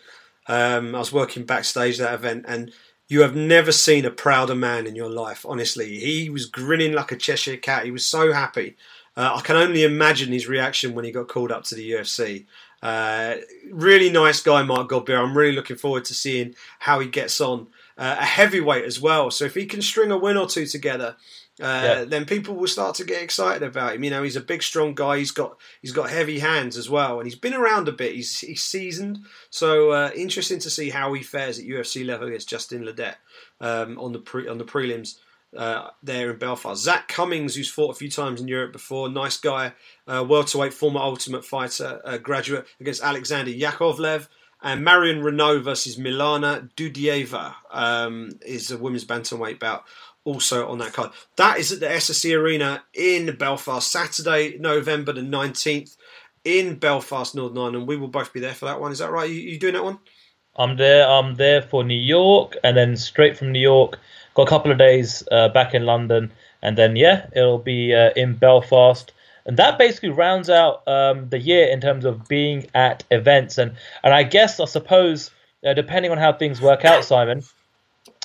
Um, I was working backstage that event, and you have never seen a prouder man in your life, honestly. He was grinning like a Cheshire cat. He was so happy. Uh, I can only imagine his reaction when he got called up to the UFC. Uh, really nice guy, Mark Godbeer. I'm really looking forward to seeing how he gets on. uh, a heavyweight as well. So if he can string a win or two together, uh, yeah. then people will start to get excited about him. You know, he's a big, strong guy. He's got he's got heavy hands as well, and he's been around a bit. He's he's seasoned, so uh, interesting to see how he fares at UFC level against Justin Ledet um, on the pre, on the prelims. Uh, there in Belfast. Zach Cummings, who's fought a few times in Europe before, nice guy, uh, welterweight, former Ultimate Fighter uh, graduate against Alexander Yakovlev. And Marion Reneau versus Milana Dudieva um, is a women's bantamweight bout also on that card. That is at the SSE Arena in Belfast, Saturday, November the 19th in Belfast, Northern Ireland. We will both be there for that one. Is that right? You, you doing that one? I'm there. I'm there for New York, and then straight from New York, got a couple of days uh, back in London, and then yeah, it'll be uh, in Belfast, and that basically rounds out um, the year in terms of being at events, and and I guess I suppose uh, depending on how things work out, Simon,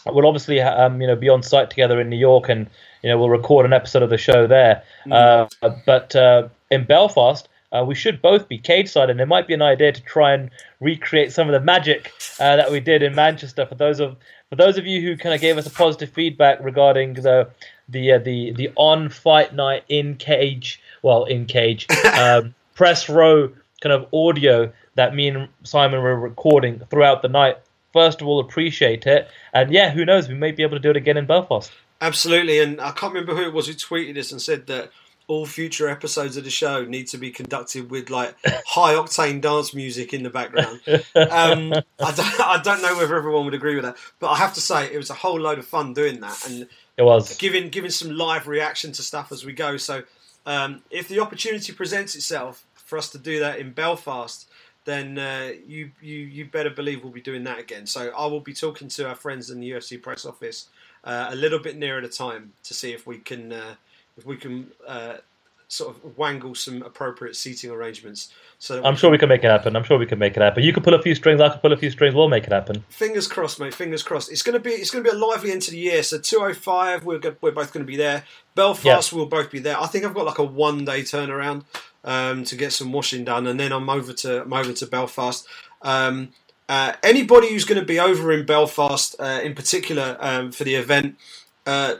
we'll obviously um, you know be on site together in New York, and you know we'll record an episode of the show there. Mm. Uh, but uh, in Belfast, uh, we should both be cage side, and it might be an idea to try and recreate some of the magic uh, that we did in Manchester. For those of for those of you who kind of gave us a positive feedback regarding the the uh, the the on fight night in cage, well in cage um, press row kind of audio that me and Simon were recording throughout the night first of all appreciate it, and yeah, who knows, we may be able to do it again in Belfast. Absolutely, and I can't remember who it was who tweeted this and said that all future episodes of the show need to be conducted with like high octane dance music in the background. Um, I, don't, I don't know whether everyone would agree with that, but I have to say it was a whole load of fun doing that and it was giving giving some live reaction to stuff as we go. So um, if the opportunity presents itself for us to do that in Belfast, then uh, you, you you better believe we'll be doing that again. So I will be talking to our friends in the UFC press office uh, a little bit nearer the time to see if we can uh, if we can uh, sort of wangle some appropriate seating arrangements. So I'm sure we can make it happen. I'm sure we can make it happen. You can pull a few strings. I can pull a few strings. We'll make it happen. Fingers crossed, mate. Fingers crossed. It's gonna be it's gonna be a lively end to the year. So 205, we're we're both going to be there. Belfast, yep. we'll both be there. I think I've got like a one day turnaround um, to get some washing done, and then I'm over to I'm over to Belfast. Um, uh, anybody who's going to be over in Belfast, uh, in particular um, for the event, uh,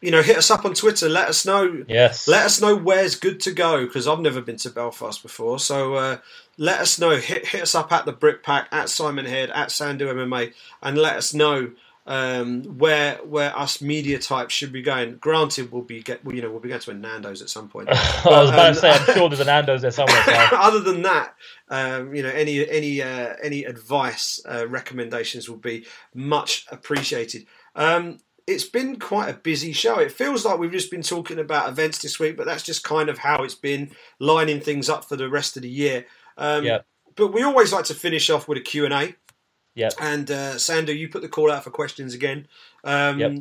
you know, hit us up on Twitter. Let us know. Yes. Let us know where's good to go because I've never been to Belfast before. So uh, let us know. Hit, hit us up at the Brit Pack at Simon Head at Sandhu MMA and let us know um, where where us media types should be going. Granted, we'll be get you know we'll be going to a Nando's at some point. I was about um, to say, I'm sure there's a Nando's there somewhere. other than that, um, you know, any any uh, any advice uh, recommendations will be much appreciated. Um, it's been quite a busy show. It feels like we've just been talking about events this week, but that's just kind of how it's been lining things up for the rest of the year. Um, yeah. But we always like to finish off with a Q and A. Yeah. And uh, Sandhu, you put the call out for questions again. Um, yep.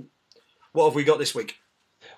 What have we got this week?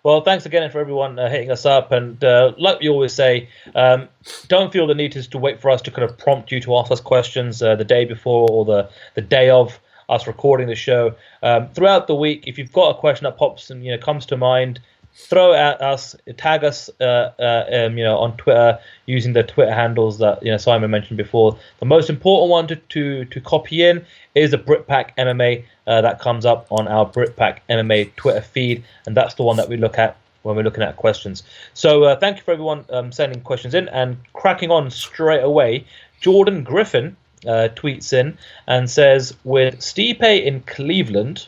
Well, thanks again for everyone uh, hitting us up. And uh, like we always say, um, don't feel the need to, to, wait for us to kind of prompt you to ask us questions uh, the day before or the, the day of us recording the show. Um, throughout the week, if you've got a question that pops and you know comes to mind, throw at us, tag us, uh, uh, um, you know, on Twitter using the Twitter handles that you know Simon mentioned before. The most important one to to, to copy in is the Britpack MMA uh, that comes up on our Britpack MMA Twitter feed, and that's the one that we look at when we're looking at questions. So uh, thank you for everyone um, sending questions in and cracking on straight away. Jordan Griffin uh, tweets in and says, with Stipe in Cleveland,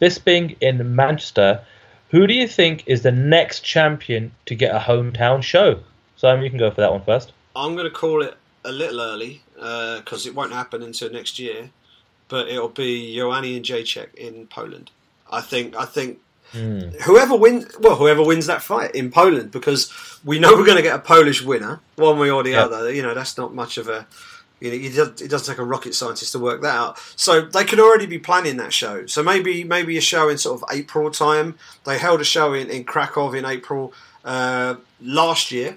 Bisping in Manchester who do you think is the next champion to get a hometown show? Simon, you can go for that one first. I'm going to call it a little early because uh, it won't happen until next year, but it'll be Joanna Jacek in Poland. I think. I think mm. whoever wins, well, whoever wins that fight in Poland, because we know we're going to get a Polish winner, one way or the yep. other. You know, that's not much of a you know, it doesn't take a rocket scientist to work that out. So they could already be planning that show. So maybe maybe a show in sort of April time. They held a show in, in Krakow in April uh, last year.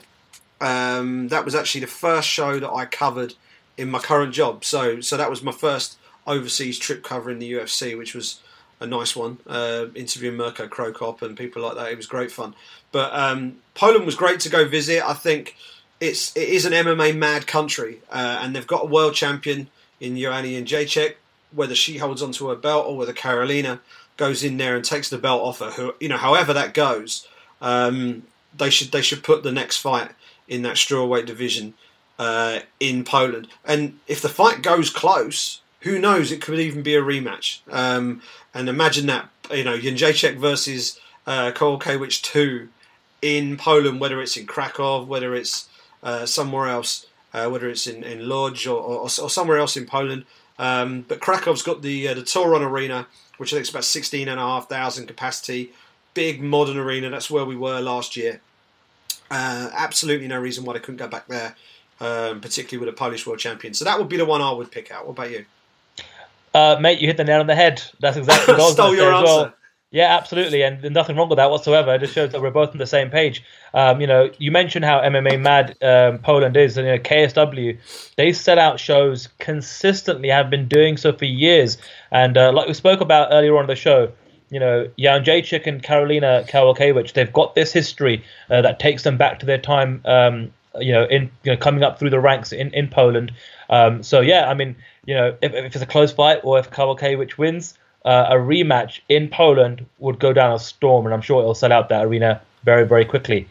Um, that was actually the first show that I covered in my current job. So so that was my first overseas trip covering the UFC, which was a nice one. Uh, interviewing Mirko Cro Cop and people like that. It was great fun. But um, Poland was great to go visit. I think it's it is an MMA mad country, uh, and they've got a world champion in Joanna Jacek. whether she holds onto her belt or whether Karolina goes in there and takes the belt off her. Who, you know, however that goes, um, they should they should put the next fight in that strawweight division uh, in Poland. And if the fight goes close, who knows? It could even be a rematch. Um, and imagine that you know Jędrzejczyk versus uh, Kowalkiewicz two in Poland, whether it's in Krakow, whether it's uh, somewhere else, uh, whether it's in, in Lodz or, or, or somewhere else in Poland. Um, but Krakow's got the uh, the Tauron Arena, which I think is about sixteen and a half thousand capacity, big modern arena. That's where we were last year. Uh, absolutely no reason why they couldn't go back there, um, particularly with a Polish world champion. So that would be the one I would pick out. What about you? Uh, mate, you hit the nail on the head. That's exactly what I was Stole your answer. Well. Yeah, absolutely, and nothing wrong with that whatsoever. It just shows that we're both on the same page. Um, you know, you mentioned how MMA mad um, Poland is, and you know, KSW, they set out shows consistently, have been doing so for years, and uh, like we spoke about earlier on the show, you know, Jędrzejczyk and Karolina Kowalkiewicz, they've got this history uh, that takes them back to their time, um, you know, in you know coming up through the ranks in in Poland. Um, so yeah, I mean, you know, if, if it's a close fight or if Kowalkiewicz wins uh, a rematch in Poland would go down a storm, and I'm sure it'll sell out that arena very, very quickly.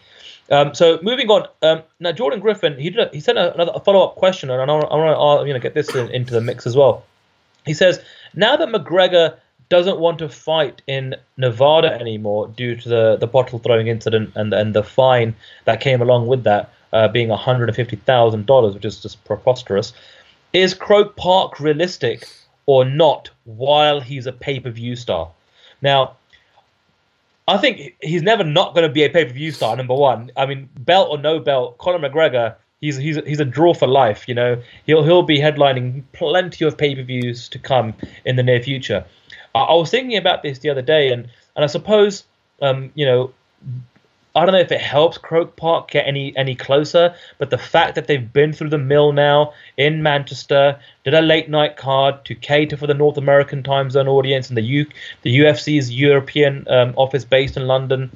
Um, so moving on, um, now Jordan Griffin, he did a, he sent a, another follow up question, and I want to uh, you know get this in, into the mix as well. He says, now that McGregor doesn't want to fight in Nevada anymore due to the, the bottle throwing incident and and the fine that came along with that uh, being $150,000, which is just preposterous. Is Croke Park realistic or not while he's a pay per view star. Now, I think he's never not going to be a pay per view star. Number one, I mean, belt or no belt, Conor McGregor, he's he's he's a draw for life. You know, he'll he'll be headlining plenty of pay per views to come in the near future. I, I, was thinking about this the other day, and and I suppose um, you know I don't know if it helps Croke Park get any any closer, but the fact that they've been through the mill now in Manchester, did a late night card to cater for the North American time zone audience, and the U, the UFC's European um, office based in London,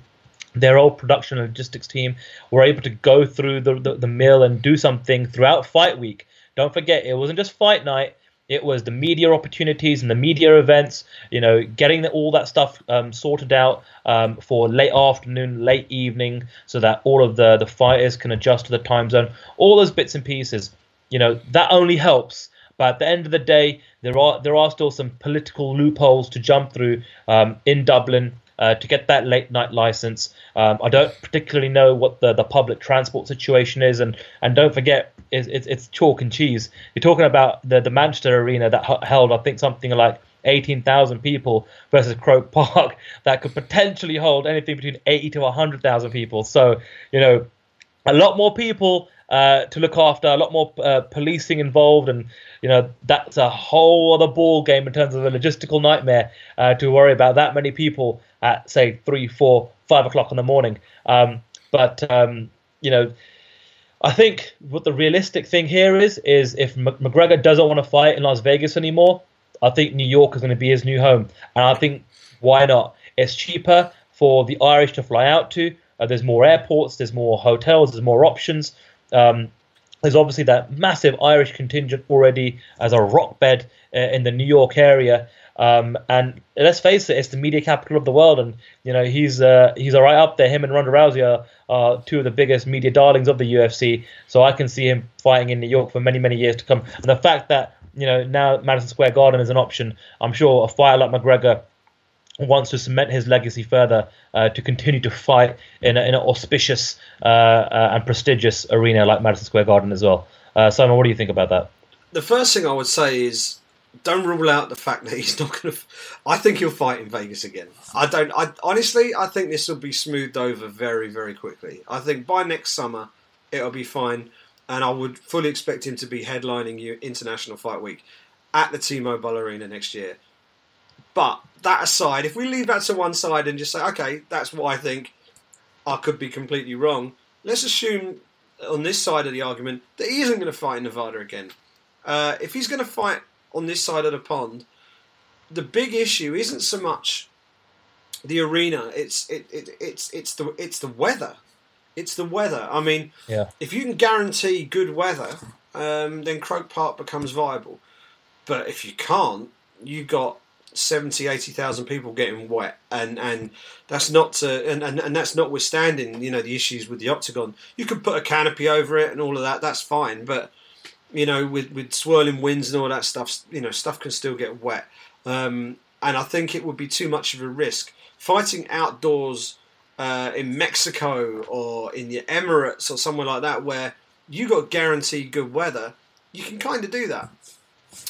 their old production and logistics team were able to go through the, the, the mill and do something throughout fight week. Don't forget, it wasn't just fight night. It was the media opportunities and the media events, you know, getting all that stuff um, sorted out um, for late afternoon, late evening, so that all of the, the fighters can adjust to the time zone. All those bits and pieces, you know, that only helps. But at the end of the day, there are there are still some political loopholes to jump through um, in Dublin uh, to get that late night license. Um, I don't particularly know what the, the public transport situation is, and, and don't forget, it's, it's, chalk and cheese. You're talking about the, the Manchester Arena that held, I think, something like 18,000 people versus Croke Park that could potentially hold anything between 80 to 100,000 people. So, you know, a lot more people uh, to look after, a lot more uh, policing involved, and you know that's a whole other ball game in terms of a logistical nightmare uh, to worry about that many people at say three, four, five o'clock in the morning. Um, but um, you know, I think what the realistic thing here is is if McGregor doesn't want to fight in Las Vegas anymore, I think New York is going to be his new home, and I think why not? It's cheaper for the Irish to fly out to. Uh, there's more airports, there's more hotels, there's more options. Um, there's obviously that massive Irish contingent already as a rock bed uh, in the New York area. Um, and let's face it, it's the media capital of the world, and you know he's uh, he's right up there. Him and Ronda Rousey are, are two of the biggest media darlings of the UFC. So I can see him fighting in New York for many many years to come. And the fact that you know now Madison Square Garden is an option, I'm sure a fighter like McGregor wants to cement his legacy further uh, to continue to fight in, a, in an auspicious uh, uh, and prestigious arena like Madison Square Garden as well. Uh, Simon, what do you think about that? The first thing I would say is don't rule out the fact that he's not going to. I think he'll fight in Vegas again. I don't. I honestly, I think this will be smoothed over very, very quickly. I think by next summer it'll be fine, and I would fully expect him to be headlining you International Fight Week at the T-Mobile Arena next year. But that aside, if we leave that to one side and just say, okay, that's what I think, I could be completely wrong. Let's assume on this side of the argument that he isn't going to fight in Nevada again. Uh, if he's going to fight on this side of the pond, the big issue isn't so much the arena. It's it, it it's it's the it's the weather. It's the weather. I mean, yeah. if you can guarantee good weather, um, then Croke Park becomes viable. But if you can't, you got 70, 80,000 people getting wet, and and that's not to, and, and and that's notwithstanding you know the issues with the octagon. You could put a canopy over it and all of that. That's fine, but you know with with swirling winds and all that stuff, you know stuff can still get wet. Um, and I think it would be too much of a risk fighting outdoors uh, in Mexico or in the Emirates or somewhere like that, where you got guaranteed good weather. You can kind of do that.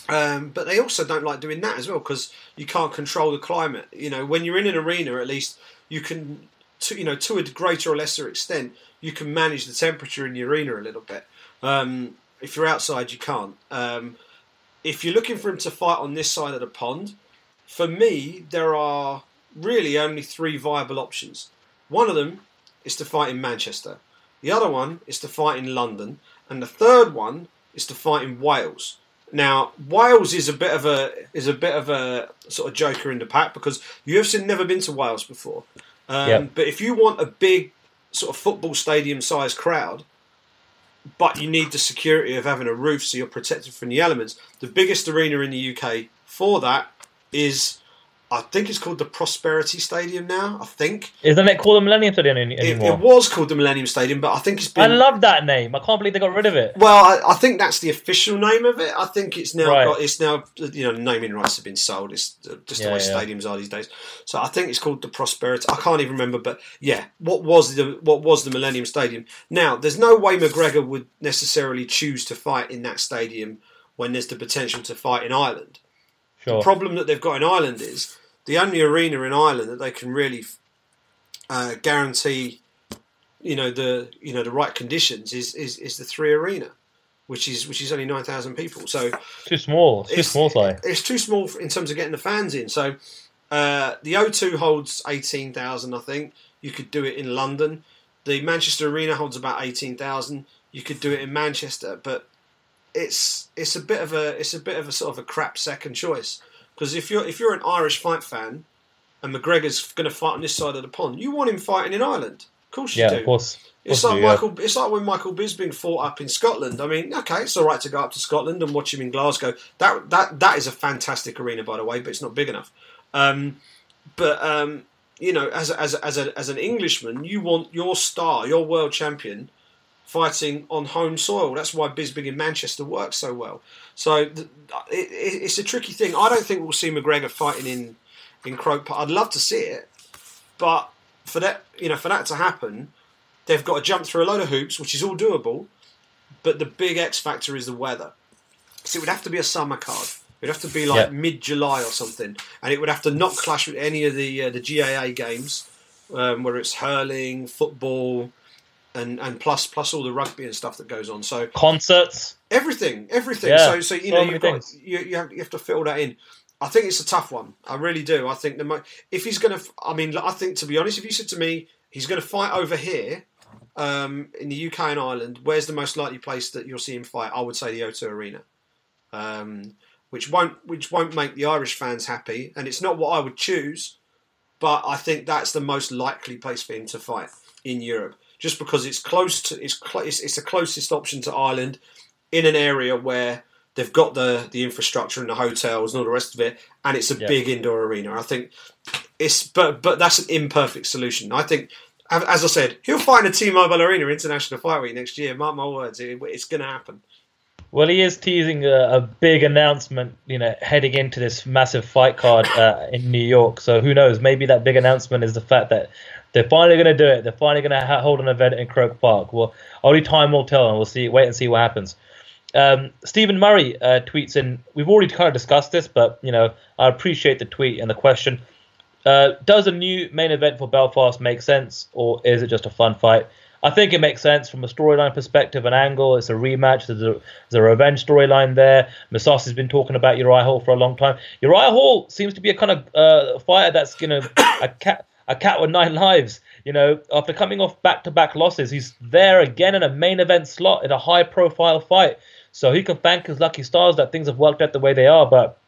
Um, but they also don't like doing that as well because you can't control the climate. You know, when you're in an arena, at least you can, to, you know, to a greater or lesser extent, you can manage the temperature in the arena a little bit. Um, if you're outside, you can't. Um, if you're looking for him to fight on this side of the pond, for me, there are really only three viable options. One of them is to fight in Manchester. The other one is to fight in London, and the third one is to fight in Wales. Now, Wales is a bit of a is a bit of a sort of joker in the pack because UFC never been to Wales before. Um, yep. But if you want a big sort of football stadium sized crowd, but you need the security of having a roof so you're protected from the elements, the biggest arena in the UK for that is I think it's called the Prosperity Stadium now. I think. Isn't it called the Millennium Stadium anymore? It, it, was called the Millennium Stadium, but I think it's been. I love that name. I can't believe they got rid of it. Well, I, I think that's the official name of it. I think it's now right. got. It's now you know naming rights have been sold. It's just yeah, the way yeah. stadiums are these days. So I think it's called the Prosperity. I can't even remember, but yeah, what was the what was the Millennium Stadium? Now, there's no way McGregor would necessarily choose to fight in that stadium when there's the potential to fight in Ireland. Sure. The problem that they've got in Ireland is the only arena in Ireland that they can really uh, guarantee, you know, the you know the right conditions is is, is the three arena, which is which is only nine thousand people. So too small. It's, too small, sorry. It's too small in terms of getting the fans in. So uh, the O2 holds eighteen thousand, I think. You could do it in London. The Manchester Arena holds about eighteen thousand. You could do it in Manchester, but it's it's a bit of a it's a bit of a sort of a crap second choice because if you're if you're an Irish fight fan and McGregor's going to fight on this side of the pond, you want him fighting in Ireland. Of course you yeah, do. Of course. It's like Michael. Yeah. It's like when Michael Bisping fought up in Scotland. I mean, okay, it's all right to go up to Scotland and watch him in Glasgow. That that that is a fantastic arena, by the way, but it's not big enough. Um, but um, you know, as as as a, as an Englishman, you want your star, your world champion, fighting on home soil. That's why Bisping in Manchester works so well. So it, it, it's a tricky thing. I don't think we'll see McGregor fighting in in Croke Park. I'd love to see it, but for that you know for that to happen, they've got to jump through a load of hoops, which is all doable. But the big X factor is the weather. So it would have to be a summer card. It would have to be like yep. mid July or something, and it would have to not clash with any of the uh, the GAA games, um, whether it's hurling, football, and and plus plus all the rugby and stuff that goes on. So concerts, everything, everything. Yeah, so so you know you've got you, you have, you have to fill that in. I think it's a tough one. I really do. I think the mo- if he's going to, I mean, I think to be honest, if you said to me he's going to fight over here um, in the UK and Ireland, where's the most likely place that you'll see him fight? I would say the O2 Arena, um, which won't which won't make the Irish fans happy, and it's not what I would choose, but I think that's the most likely place for him to fight in Europe just because it's close to it's cl- it's, it's the closest option to Ireland in an area where they've got the the infrastructure and the hotels and all the rest of it, and it's a yeah. big indoor arena. I think it's but but that's an imperfect solution. I think. As I said, he'll find a T-Mobile Arena International Fight Week next year. Mark my words, it, it's going to happen. Well, he is teasing a, a, big announcement, you know, heading into this massive fight card uh, in New York. So who knows? Maybe that big announcement is the fact that they're finally going to do it. They're finally going to ha- hold an event in Croke Park. Well, only time will tell, and we'll see. Wait and see what happens. Um, Stephen Murray uh, tweets in. We've already kind of discussed this, but you know, I appreciate the tweet and the question. Uh, does a new main event for Belfast make sense, or is it just a fun fight? I think it makes sense from a storyline perspective, an angle. It's a rematch. There's a, there's a revenge storyline there. Mousasi has been talking about Uriah Hall for a long time. Uriah Hall seems to be a kind of uh, fighter that's know a cat a cat with nine lives. You know, after coming off back-to-back losses, he's there again in a main event slot in a high-profile fight. So he can thank his lucky stars that things have worked out the way they are. But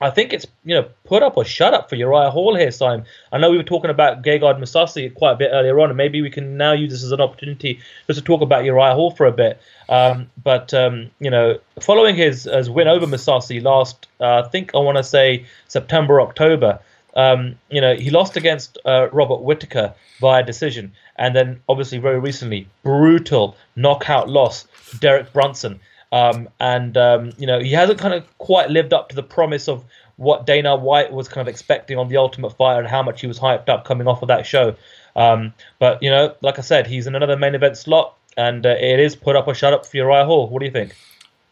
I think it's you know put up or shut up for Uriah Hall here, Simon. I know we were talking about Gegard Mousasi quite a bit earlier on, and maybe we can now use this as an opportunity just to talk about Uriah Hall for a bit. Um, but um, you know, following his, his win over Mousasi last, uh, I think I want to say September October. Um, you know, he lost against uh, Robert Whitaker via decision, and then obviously very recently, brutal knockout loss to Derek Brunson. Um, and um, you know he hasn't kind of quite lived up to the promise of what Dana White was kind of expecting on the Ultimate Fighter and how much he was hyped up coming off of that show. Um, but you know, like I said, he's in another main event slot, and uh, it is put up or shut up for Uriah Hall. What do you think?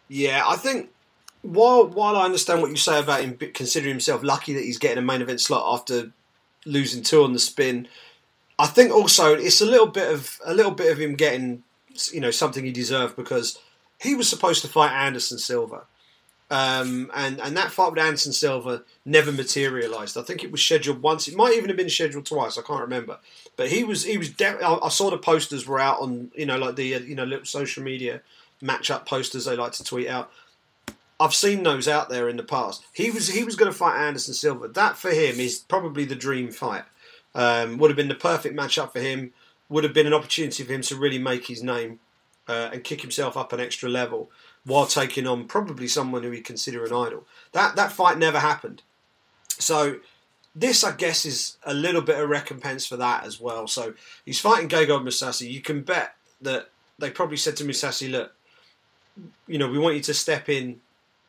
Yeah, I think while while I understand what you say about him considering himself lucky that he's getting a main event slot after losing two on the spin, I think also it's a little bit of a little bit of him getting you know something he deserved because he was supposed to fight Anderson Silva. Um, and and that fight with Anderson Silva never materialised. I think it was scheduled once. It might even have been scheduled twice. I can't remember. But he was he was. De- I, I, saw the posters were out on you know like the uh, you know little social media match up posters they like to tweet out. I've seen those out there in the past. He was he was going to fight Anderson Silva. That for him is probably the dream fight. Um, would have been the perfect matchup for him. Would have been an opportunity for him to really make his name uh, and kick himself up an extra level while taking on probably someone who he'd consider an idol. That that fight never happened. So this, I guess, is a little bit of recompense for that as well. So he's fighting Gegard Mousasi. You can bet that they probably said to Mousasi, "Look, you know, we want you to step in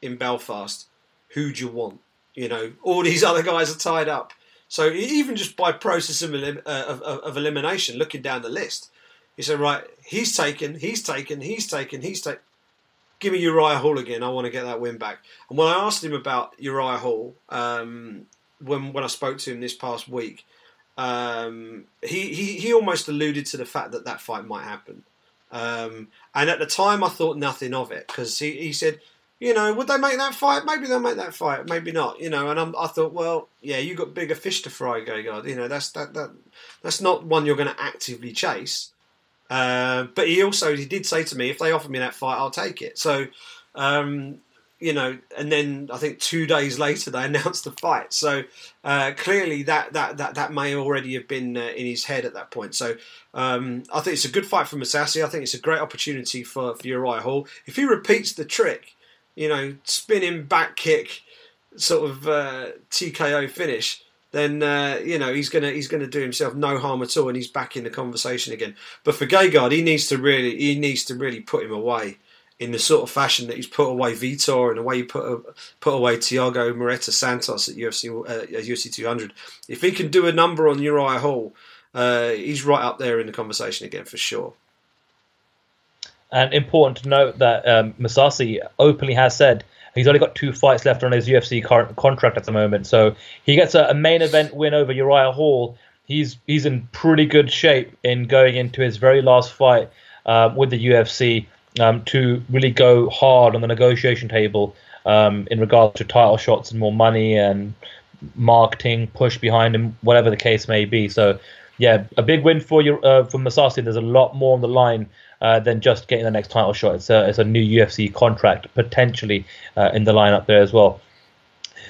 in Belfast. Who do you want? You know, all these other guys are tied up." So even just by process of, elim- uh, of, of elimination, looking down the list, he said, right, he's taken, he's taken, he's taken, he's taken. Give me Uriah Hall again. I want to get that win back. And when I asked him about Uriah Hall, um, when when I spoke to him this past week, um, he, he he almost alluded to the fact that that fight might happen. Um, and at the time, I thought nothing of it because he, he said, you know, would they make that fight? Maybe they'll make that fight, maybe not. You know, and I'm, i thought, well, yeah, you got bigger fish to fry, Gegard. You know, that's that that that's not one you're going to actively chase. Uh, but he also he did say to me, if they offer me that fight, I'll take it. So, um, you know, and then I think two days later they announced the fight. So uh, clearly that, that that that may already have been uh, in his head at that point. So um, I think it's a good fight for Mousasi. I think it's a great opportunity for, for Uriah Hall. If he repeats the trick, you know, spinning back kick, sort of uh, TKO finish then uh, you know he's gonna he's gonna do himself no harm at all, and he's back in the conversation again. But for Gegard, he needs to really he needs to really put him away in the sort of fashion that he's put away Vitor and the way he put put away Thiago Marreta Santos at UFC uh, UFC 200. If he can do a number on Uriah Hall, uh, he's right up there in the conversation again for sure. And important to note that um, Mousasi openly has said He's only got two fights left on his UFC current contract at the moment, so he gets a, a main event win over Uriah Hall. He's he's in pretty good shape in going into his very last fight uh, with the UFC um, to really go hard on the negotiation table um, in regards to title shots and more money and marketing push behind him, whatever the case may be. So, yeah, a big win for you uh, for Mousasi. There's a lot more on the line uh, than just getting the next title shot. It's a, it's a new UFC contract potentially uh, in the lineup there as well.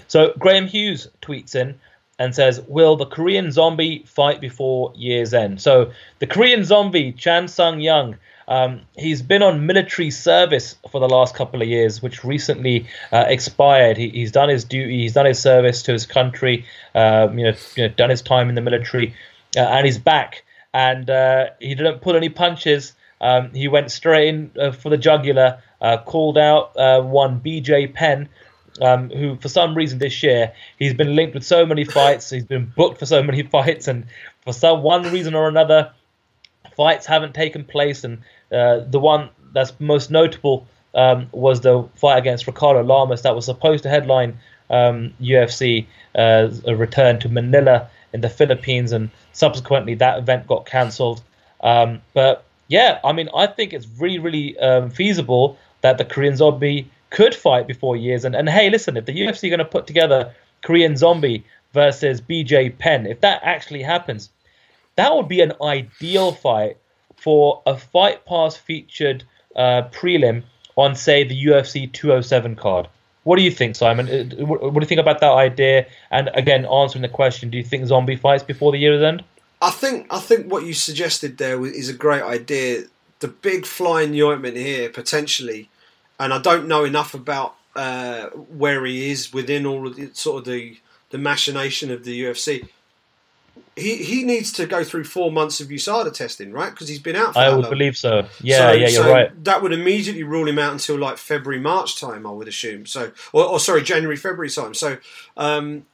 So Graham Hughes tweets in and says, "Will the Korean Zombie fight before year's end?" So the Korean Zombie Chan Sung Jung. Um, he's been on military service for the last couple of years, which recently uh, expired. He, he's done his duty, he's done his service to his country, um, you, know, you, know, done his time in the military, uh, and he's back. And uh, he didn't pull any punches. Um, he went straight in uh, for the jugular, uh, called out uh, one BJ Penn, um, who for some reason this year he's been linked with so many fights, he's been booked for so many fights, and for some one reason or another, fights haven't taken place. And uh, the one that's most notable um, was the fight against Ricardo Lamas that was supposed to headline um, UFC uh, a return to Manila in the Philippines, and subsequently that event got cancelled. Um, but yeah, I mean, I think it's really, really um, feasible that the Korean Zombie could fight before years. And, and hey, listen, if the UFC are going to put together Korean Zombie versus BJ Penn, if that actually happens, that would be an ideal fight for a Fight Pass featured uh, prelim on, say, the UFC 207 card. What do you think, Simon? Uh, what do you think about that idea? And again, answering the question, do you think zombie fights before the year's end? I think I think what you suggested there is a great idea. The big flying ointment here potentially, and I don't know enough about uh, where he is within all of the, sort of the the machination of the UFC. He he needs to go through four months of USADA testing, right? Because he's been out. I would long. believe so. Yeah, so, yeah, you're so right. That would immediately rule him out until like February, March time. I would assume. So, or, or sorry, January, February time. So, um,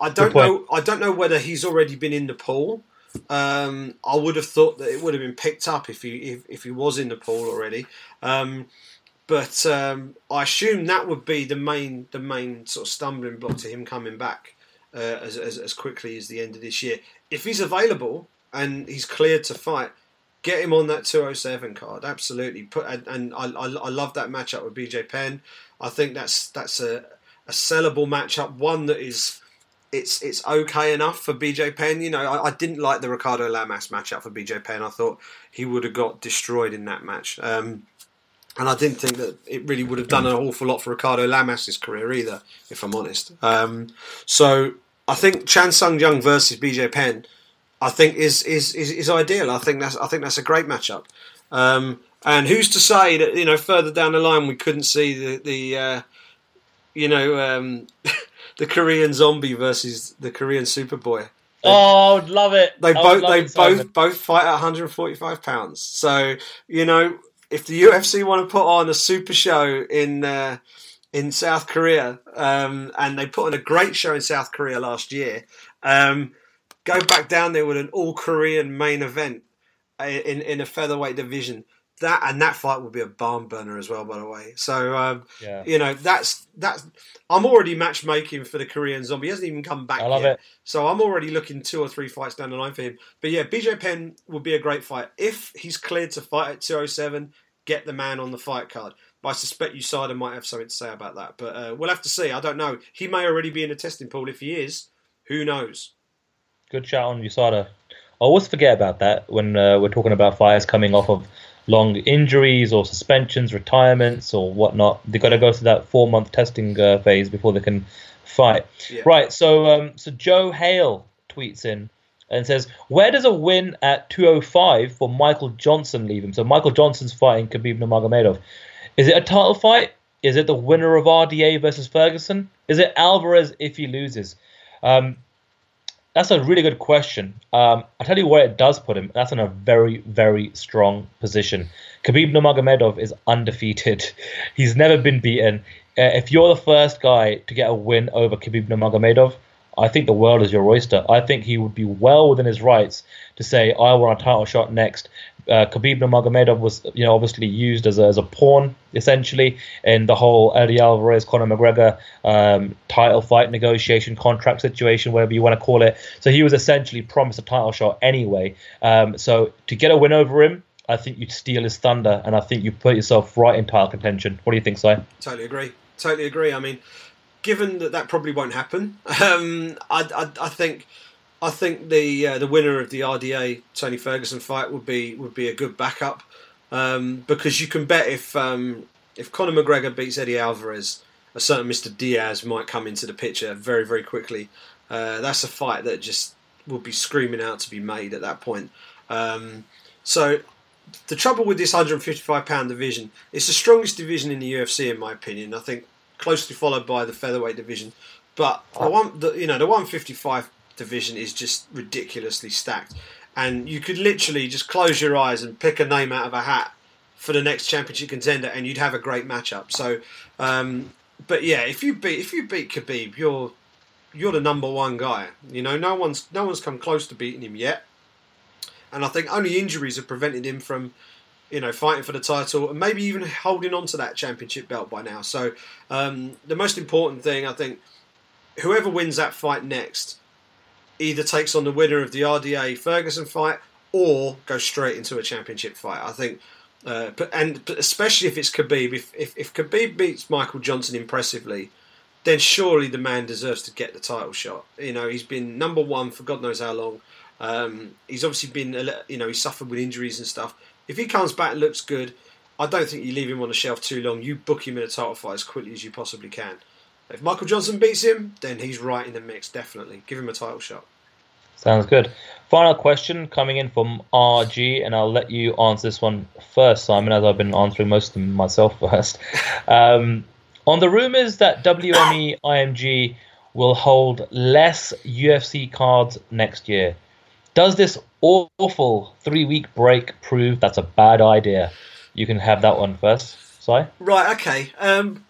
I don't know. I don't know whether he's already been in the pool um, I would have thought that it would have been picked up if he if, if he was in the pool already. Um, but um, I assume that would be the main the main sort of stumbling block to him coming back uh, as, as, as quickly as the end of this year. If he's available and he's cleared to fight, get him on that 207 card. Absolutely. Put and, and I, I, I love that matchup with BJ Penn. I think that's that's a a sellable matchup, one that is it's it's okay enough for BJ Penn. You know, I, I, didn't like the Ricardo Lamas matchup for BJ Penn. I thought he would have got destroyed in that match. Um, and I didn't think that it really would have done an awful lot for Ricardo Lamas's career either, if I'm honest. Um, so I think Chan Sung Jung versus BJ Penn, I think is, is is is ideal. I think that's I think that's a great matchup. Um, and who's to say that you know further down the line we couldn't see the the uh, you know um, the Korean Zombie versus the Korean Superboy. Oh, I'd love it. They both they both both fight at 145 pounds. So you know, if the UFC want to put on a super show in uh, in South Korea, um, and they put on a great show in South Korea last year, um, go back down there with an all Korean main event uh, in in a featherweight division that and that fight would be a barn burner as well, by the way. So um, yeah. you know that's that's I'm already matchmaking for the Korean Zombie. He hasn't even come back. I love yet. it. So I'm already looking two or three fights down the line for him. But yeah, BJ Penn would be a great fight if he's cleared to fight at 207. Get the man on the fight card. But I suspect USADA might have something to say about that. But uh, we'll have to see. I don't know. He may already be in the testing pool. If he is, who knows? Good shout on USADA. I always forget about that when uh, we're talking about fires coming off of long injuries or suspensions, retirements or whatnot. They've got to go through that four month testing uh, phase before they can fight. Yeah. Right. So um, so Joe Hale tweets in and says, "Where does a win at 205 for Michael Johnson leave him?" So Michael Johnson's fighting Khabib Nurmagomedov. Is it a title fight? Is it the winner of RDA versus Ferguson? Is it Alvarez if he loses? Um, that's a really good question. Um, I'll tell you where it does put him. That's in a very, very strong position. Khabib Nurmagomedov is undefeated. He's never been beaten. Uh, if you're the first guy to get a win over Khabib Nurmagomedov, I think the world is your oyster. I think he would be well within his rights to say, I want a title shot next. Uh, Khabib Nurmagomedov was, you know, obviously used as a, as a pawn essentially in the whole Eddie Alvarez Conor McGregor um, title fight negotiation contract situation, whatever you want to call it. So he was essentially promised a title shot anyway. Um, so to get a win over him, I think you'd steal his thunder, and I think you put yourself right in title contention. What do you think, Si? Totally agree. Totally agree. I mean, given that that probably won't happen, um, I, I, I, think I think the uh, the winner of the RDA Tony Ferguson fight would be would be a good backup um, because you can bet if um, if Conor McGregor beats Eddie Alvarez, a certain Mr Diaz might come into the picture very very quickly. Uh, that's a fight that just will be screaming out to be made at that point. Um, so the trouble with this 155 pound division, it's the strongest division in the UFC in my opinion. I think closely followed by the featherweight division. But the one, the, you know, the 155 division is just ridiculously stacked, and you could literally just close your eyes and pick a name out of a hat for the next championship contender, and you'd have a great matchup. So, um, but yeah, if you beat if you beat Khabib, you're you're the number one guy. You know, no one's no one's come close to beating him yet, and I think only injuries have prevented him from you know, fighting for the title and maybe even holding on to that championship belt by now. So um, the most important thing, I think, whoever wins that fight next either takes on the winner of the RDA Ferguson fight or goes straight into a championship fight. I think, uh, and especially if it's Khabib, if, if if Khabib beats Michael Johnson impressively, then surely the man deserves to get the title shot. You know, he's been number one for God knows how long. Um, he's obviously been, you know, he suffered with injuries and stuff if he comes back and looks good, I don't think you leave him on the shelf too long. You book him in a title fight as quickly as you possibly can. If Michael Johnson beats him, then he's right in the mix, definitely. Give him a title shot. Sounds good. Final question coming in from RG, and I'll let you answer this one first, Simon, as I've been answering most of them myself first. Um, on the rumors that WME IMG will hold less UFC cards next year, does this awful three week break prove that's a bad idea? You can have that one first. Sorry. Right. Okay. Um,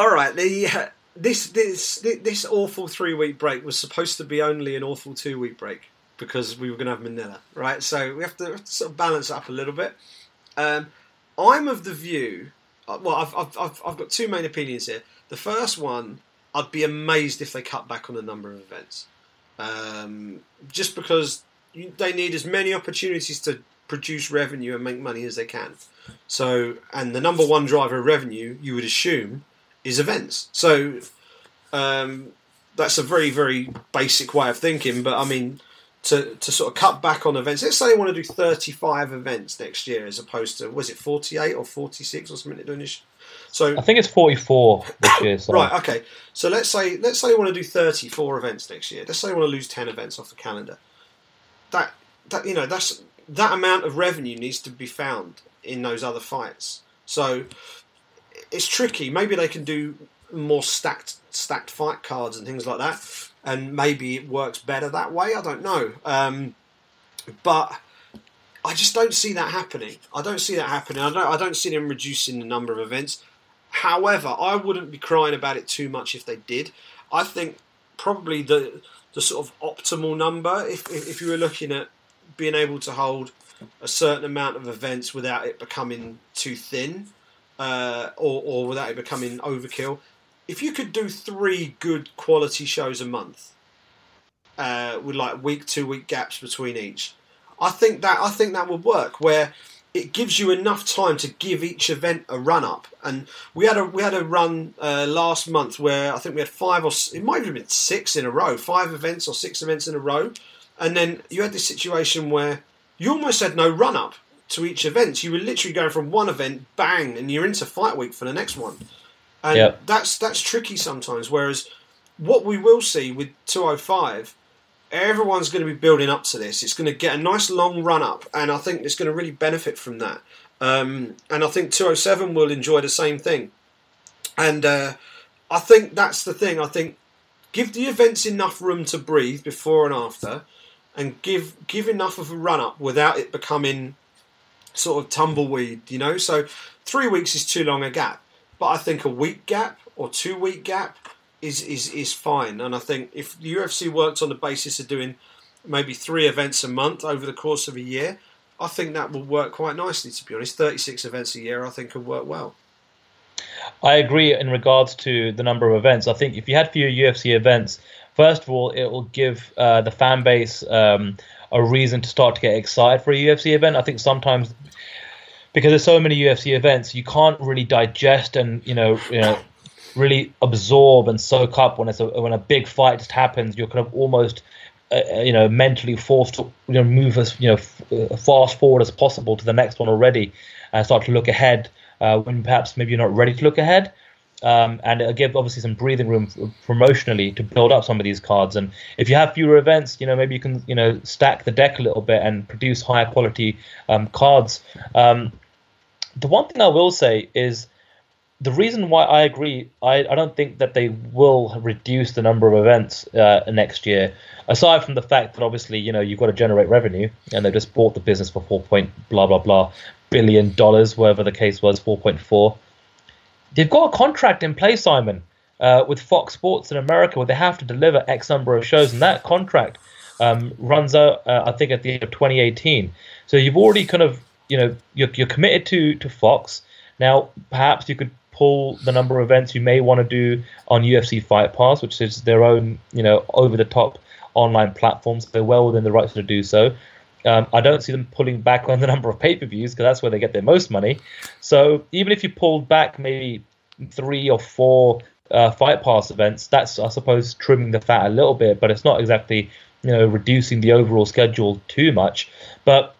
all right. The uh, this this this awful three week break was supposed to be only an awful two week break because we were going to have Manila, right? So we have to, sort of balance up a little bit. Um, I'm of the view. Uh, well, I've, I've, I've, I've got two main opinions here. The first one, I'd be amazed if they cut back on the number of events, um, just because you, they need as many opportunities to produce revenue and make money as they can. So, and the number one driver of revenue, you would assume, is events. So, um, that's a very, very basic way of thinking. But I mean, to, to sort of cut back on events. Let's say they want to do 35 events next year as opposed to, was it 48 or 46 or something they're doing this so I think it's 44 this year. So. right, okay. So let's say let's say they want to do 34 events next year. Let's say they want to lose 10 events off the calendar. That that you know, that's that amount of revenue needs to be found in those other fights. So it's tricky. Maybe they can do more stacked stacked fight cards and things like that, and maybe it works better that way. I don't know, um, but I just don't see that happening. I don't see that happening. I don't. I don't see them reducing the number of events. However, I wouldn't be crying about it too much if they did. I think probably the the sort of optimal number, if if you were looking at being able to hold a certain amount of events without it becoming too thin, uh, or or without it becoming overkill, if you could do three good quality shows a month, uh, with like week two week gaps between each, I think that I think that would work where it gives you enough time to give each event a run up. And we had a we had a run uh, last month where I think we had five or it might have been six in a row, five events or six events in a row, and then you had this situation where you almost had no run up to each event. You were literally going from one event, bang, and you're into fight week for the next one. And yep. that's that's tricky sometimes. Whereas what we will see with 205 everyone's going to be building up to this. It's going to get a nice long run up, and I think it's going to really benefit from that. Um, and I think 207 will enjoy the same thing. And uh, I think that's the thing. I think give the events enough room to breathe before and after, and give give enough of a run up without it becoming sort of tumbleweed. You know, so three weeks is too long a gap, but I think a week gap or two week gap is is is fine. And I think if the UFC worked on the basis of doing maybe three events a month over the course of a year, I think that will work quite nicely. To be honest, thirty six events a year, I think could work well. I agree in regards to the number of events. I think if you had fewer UFC events, first of all, it will give uh, the fan base um, a reason to start to get excited for a UFC event. I think sometimes because there's so many UFC events, you can't really digest and you know you know really absorb and soak up when it's a, when a big fight just happens. You're kind of almost uh, uh you know mentally forced to you know move as you know f- uh, fast forward as possible to the next one already and start to look ahead uh, when perhaps maybe you're not ready to look ahead. Um, and it'll give obviously some breathing room promotionally to build up some of these cards. And if you have fewer events, you know maybe you can you know stack the deck a little bit and produce higher quality um, cards. Um, the one thing I will say is the reason why I agree, I, I don't think that they will reduce the number of events uh, next year. Aside from the fact that obviously, you know, you've got to generate revenue, and they just bought the business for four point blah blah blah billion dollars, whatever the case was, four point four. They've got a contract in place, Simon, uh, with Fox Sports in America, where they have to deliver X number of shows, and that contract um, runs out, uh, I think, at the end of 2018. So you've already kind of, you know, you're, you're committed to to Fox. Now, perhaps you could pull the number of events you may want to do on UFC Fight Pass, which is their own, you know, over the top online platforms. They're well within the rights to do so. Um, I don't see them pulling back on the number of pay per views because that's where they get their most money. So even if you pulled back maybe three or four uh, Fight Pass events, that's I suppose trimming the fat a little bit, but it's not exactly you know reducing the overall schedule too much. But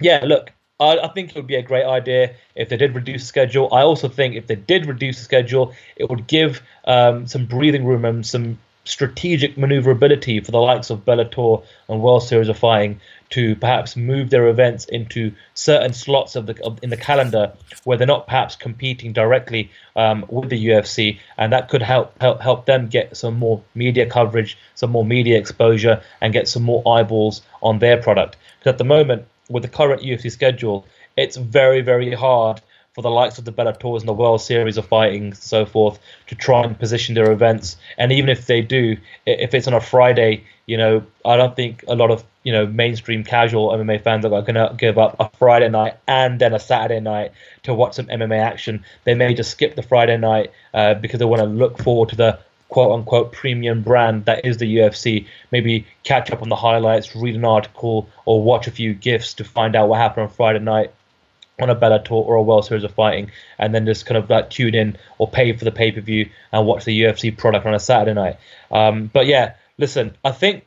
yeah, look, I, I think it would be a great idea if they did reduce the schedule. I also think if they did reduce the schedule, it would give um, some breathing room and some strategic maneuverability for the likes of Bellator and World Series of Fighting to perhaps move their events into certain slots of the of, in the calendar where they're not perhaps competing directly um, with the UFC, and that could help help help them get some more media coverage, some more media exposure, and get some more eyeballs on their product. Because at the moment, with the current UFC schedule, it's very very hard for the likes of the Bellators and the World Series of Fighting and so forth to try and position their events. And even if they do, if it's on a Friday, you know, I don't think a lot of you know mainstream casual MMA fans are going to give up a Friday night and then a Saturday night to watch some MMA action. They may just skip the Friday night uh, because they want to look forward to the quote unquote premium brand that is the UFC. Maybe catch up on the highlights, read an article, or watch a few gifs to find out what happened on Friday night on a Bellator or a World Series of Fighting, and then just kind of like tune in or pay for the pay per view and watch the UFC product on a Saturday night. Um, but yeah, listen, I think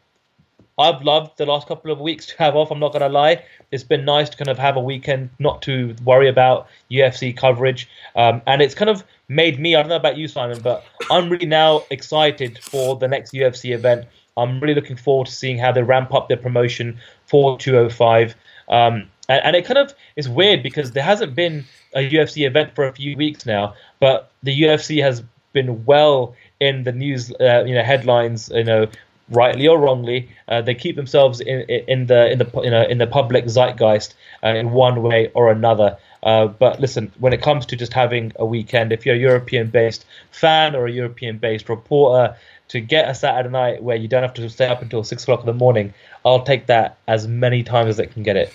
I've loved the last couple of weeks to have off. I'm not gonna lie, it's been nice to kind of have a weekend not to worry about UFC coverage, um, and it's kind of made me. I don't know about you, Simon, but I'm really now excited for the next UFC event. I'm really looking forward to seeing how they ramp up their promotion for 205. Um, and, and it kind of is weird because there hasn't been a UFC event for a few weeks now, but the UFC has been well in the news, uh, you know, headlines, you know, rightly or wrongly, uh, they keep themselves in, in the in the you know, in the public zeitgeist uh, in one way or another. Uh, but listen, when it comes to just having a weekend, if you're a European-based fan or a European-based reporter, to get a Saturday night where you don't have to stay up until six o'clock in the morning, I'll take that as many times as it can get it.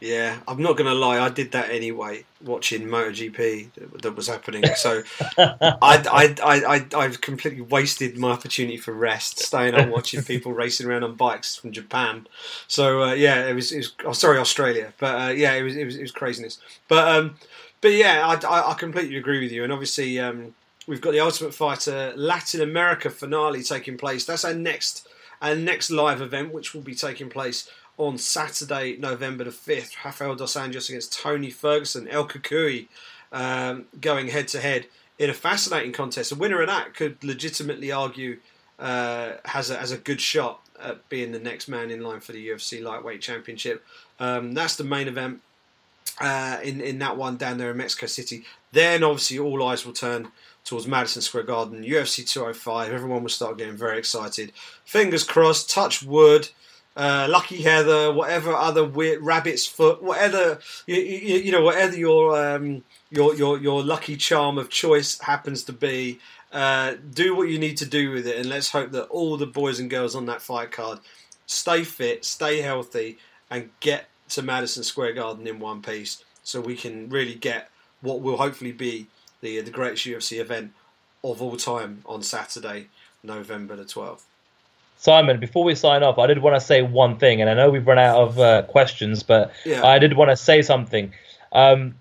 Yeah, I'm not going to lie. I did that anyway, watching MotoGP that, that was happening. So I, I, I, I, have completely wasted my opportunity for rest, staying on watching people racing around on bikes from Japan. So uh, yeah, it was, it was. Oh, sorry, Australia, but uh, yeah, it was, it was, it was craziness. But um, but yeah, I, I, I completely agree with you. And obviously, um, we've got the Ultimate Fighter Latin America finale taking place. That's our next our next live event, which will be taking place on Saturday, November the 5th. Rafael Dos Anjos against Tony Ferguson, El Cucuy um, going head to head in a fascinating contest. The winner of that could legitimately argue uh, has, a, has a good shot at being the next man in line for the UFC Lightweight Championship. Um, that's the main event uh, in, in that one down there in Mexico City. Then, obviously, all eyes will turn towards Madison Square Garden, UFC 205. Everyone will start getting very excited. Fingers crossed, touch wood uh, Lucky Heather, whatever other weird rabbit's foot, whatever you, you, you know, whatever your um, your your your lucky charm of choice happens to be. Uh, do what you need to do with it, and let's hope that all the boys and girls on that fight card stay fit, stay healthy, and get to Madison Square Garden in one piece, so we can really get what will hopefully be the the greatest UFC event of all time on Saturday, November the twelfth. Simon, before we sign off, I did want to say one thing, and I know we've run out of uh, questions, but yeah. I did want to say something. Um,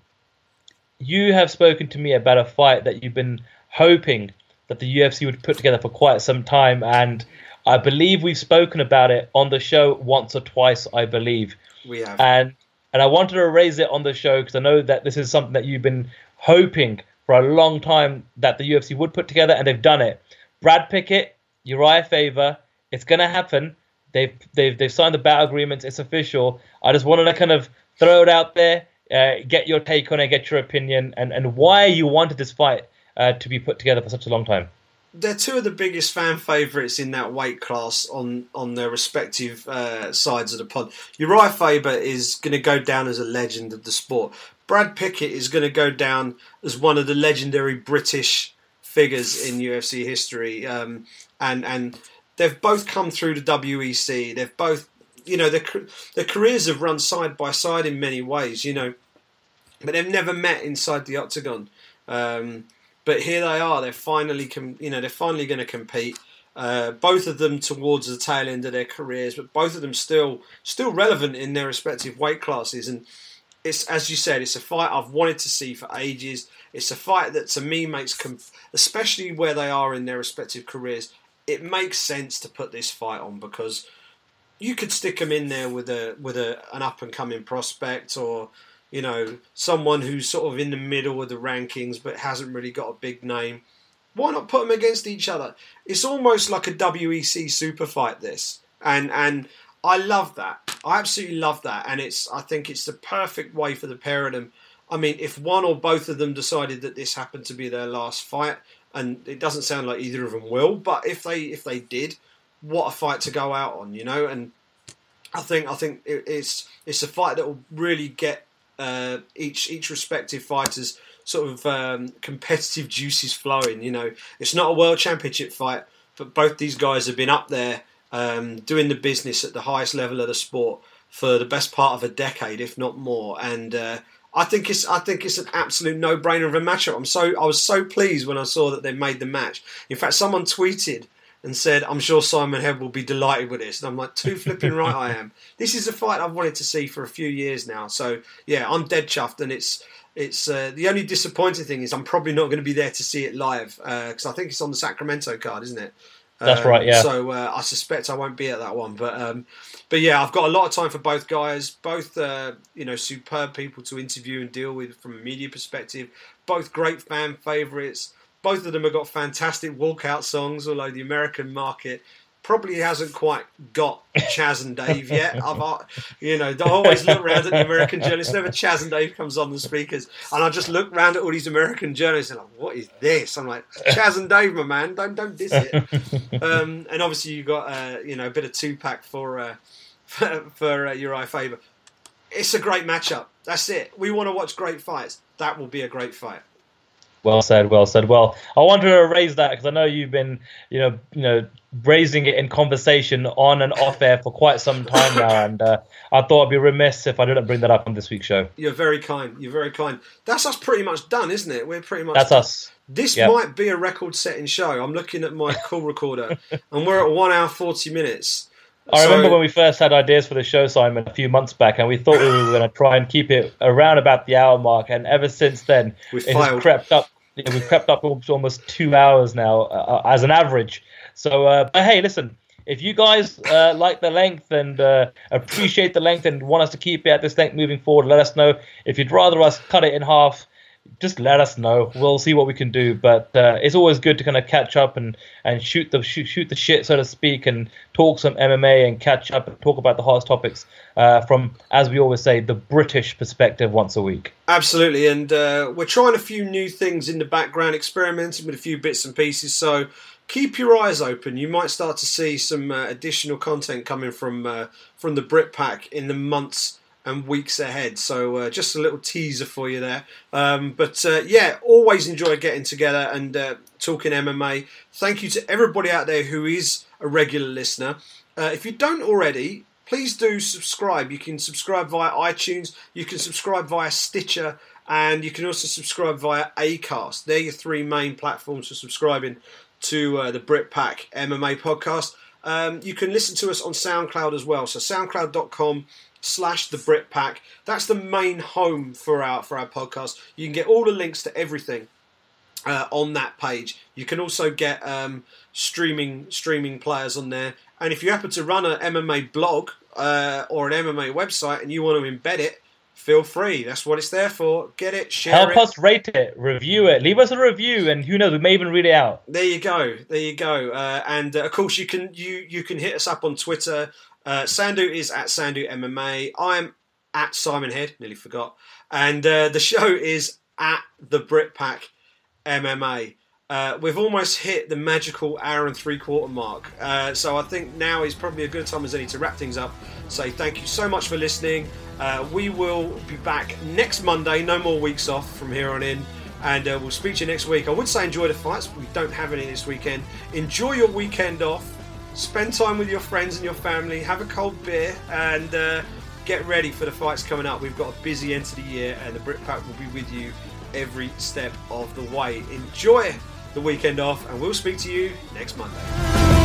you have spoken to me about a fight that you've been hoping that the UFC would put together for quite some time, and I believe we've spoken about it on the show once or twice. I believe we have, and and I wanted to raise it on the show because I know that this is something that you've been hoping for a long time that the UFC would put together, and they've done it. Brad Pickett, Uriah Faber, it's gonna happen. They've they've they've signed the battle agreements. It's official. I just wanted to kind of throw it out there, uh, get your take on it, get your opinion, and and why you wanted this fight uh, to be put together for such a long time. They're two of the biggest fan favourites in that weight class on on their respective uh, sides of the pod. Uriah Faber is going to go down as a legend of the sport. Brad Pickett is going to go down as one of the legendary British figures in UFC history. Um, and and they've both come through the WEC. They've both, you know, their their careers have run side by side in many ways, you know, but they've never met inside the octagon. Um, but here they are. They're finally, com- you know, they're finally going to compete. Uh, both of them towards the tail end of their careers, but both of them still still relevant in their respective weight classes. And it's as you said, it's a fight I've wanted to see for ages. It's a fight that to me makes, especially where they are in their respective careers, it makes sense to put this fight on because you could stick them in there with a with a an up and coming prospect or you know, someone who's sort of in the middle of the rankings but hasn't really got a big name. Why not put them against each other? It's almost like a WEC super fight. This and and I love that. I absolutely love that, and it's I think it's the perfect way for the pair of them. I mean, if one or both of them decided that this happened to be their last fight, and it doesn't sound like either of them will, but if they if they did, what a fight to go out on, you know. And I think I think it's it's a fight that will really get uh, each each respective fighters sort of um, competitive juices flowing. You know, it's not a world championship fight, but both these guys have been up there um, doing the business at the highest level of the sport for the best part of a decade, if not more. And uh, I think it's I think it's an absolute no brainer of a matchup. I'm so I was so pleased when I saw that they made the match. In fact, someone tweeted and said, "I'm sure Simon Head will be delighted with this." And I'm like, "Too flipping right, I am." This is a fight I've wanted to see for a few years now. So yeah, I'm dead chuffed, and it's it's uh, the only disappointing thing is I'm probably not going to be there to see it live because uh, I think it's on the Sacramento card, isn't it? That's um, right. Yeah. So uh, I suspect I won't be at that one, but um, but yeah, I've got a lot of time for both guys. Both uh, you know superb people to interview and deal with from a media perspective. Both great fan favourites. Both of them have got fantastic walkout songs, although the American market probably hasn't quite got Chas and Dave yet. I've, you know, I always look around at the American journalists. Never Chas and Dave comes on the speakers, and I just look around at all these American journalists and I'm like, what is this? I'm like, Chas and Dave, my man, don't don't diss it. Um, and obviously you got uh, you know a bit of Tupac for uh, for, for uh, Uriah Faber. It's a great matchup. That's it. We want to watch great fights. That will be a great fight. Well said, well said. Well, I wanted to raise that because I know you've been, you know, you know, raising it in conversation on and off air for quite some time now, and uh, I thought I'd be remiss if I didn't bring that up on this week's show. You're very kind. You're very kind. That's us pretty much done, isn't it? We're pretty much. That's done. us. This yep. might be a record-setting show. I'm looking at my call recorder, and we're at one hour forty minutes. I so, remember when we first had ideas for the show, Simon, a few months back, and we thought we were going to try and keep it around about the hour mark. And ever since then, it has crept up. We've crept up to almost two hours now uh, as an average. So, uh, but hey, listen, if you guys uh, like the length and uh, appreciate the length and want us to keep it at this length moving forward, let us know. If you'd rather us cut it in half, just let us know. We'll see what we can do. But uh, it's always good to kind of catch up and, and shoot the shoot, shoot the shit, so to speak, and talk some MMA and catch up and talk about the hottest topics uh, from, as we always say, the British perspective once a week. Absolutely, and uh, we're trying a few new things in the background, experimenting with a few bits and pieces. So keep your eyes open. You might start to see some uh, additional content coming from uh, from the Brit Pack in the months and weeks ahead. So uh, just a little teaser for you there. Um, but uh, yeah, always enjoy getting together and uh, talking MMA. Thank you to everybody out there who is a regular listener. Uh, if you don't already, please do subscribe. You can subscribe via iTunes. You can subscribe via Stitcher. And you can also subscribe via Acast. They're your three main platforms for subscribing to uh, the Brit Pack MMA podcast. Um, you can listen to us on SoundCloud as well. So soundcloud.com slash the Brit Pack. That's the main home for our for our podcast. You can get all the links to everything uh, on that page. You can also get um, streaming streaming players on there. And if you happen to run an MMA blog uh, or an MMA website and you want to embed it, feel free. That's what it's there for. Get it, share Help it. Help us rate it, review it, leave us a review, and who knows, we may even read it out. There you go. There you go. Uh, and uh, of course, you can you you can hit us up on Twitter. Uh, Sandhu is at Sandhu MMA. I'm at Simon Head. Nearly forgot. And uh, the show is at the Brit Pack MMA. Uh, we've almost hit the magical hour and three quarter mark. Uh, so I think now is probably a good time as any to wrap things up. Say thank you so much for listening. Uh, we will be back next Monday. No more weeks off from here on in. And uh, we'll speak to you next week. I would say enjoy the fights, but we don't have any this weekend. Enjoy your weekend off spend time with your friends and your family, have a cold beer, and uh, get ready for the fights coming up. We've got a busy end to the year, and the Britpack will be with you every step of the way. Enjoy the weekend off, and we'll speak to you next Monday.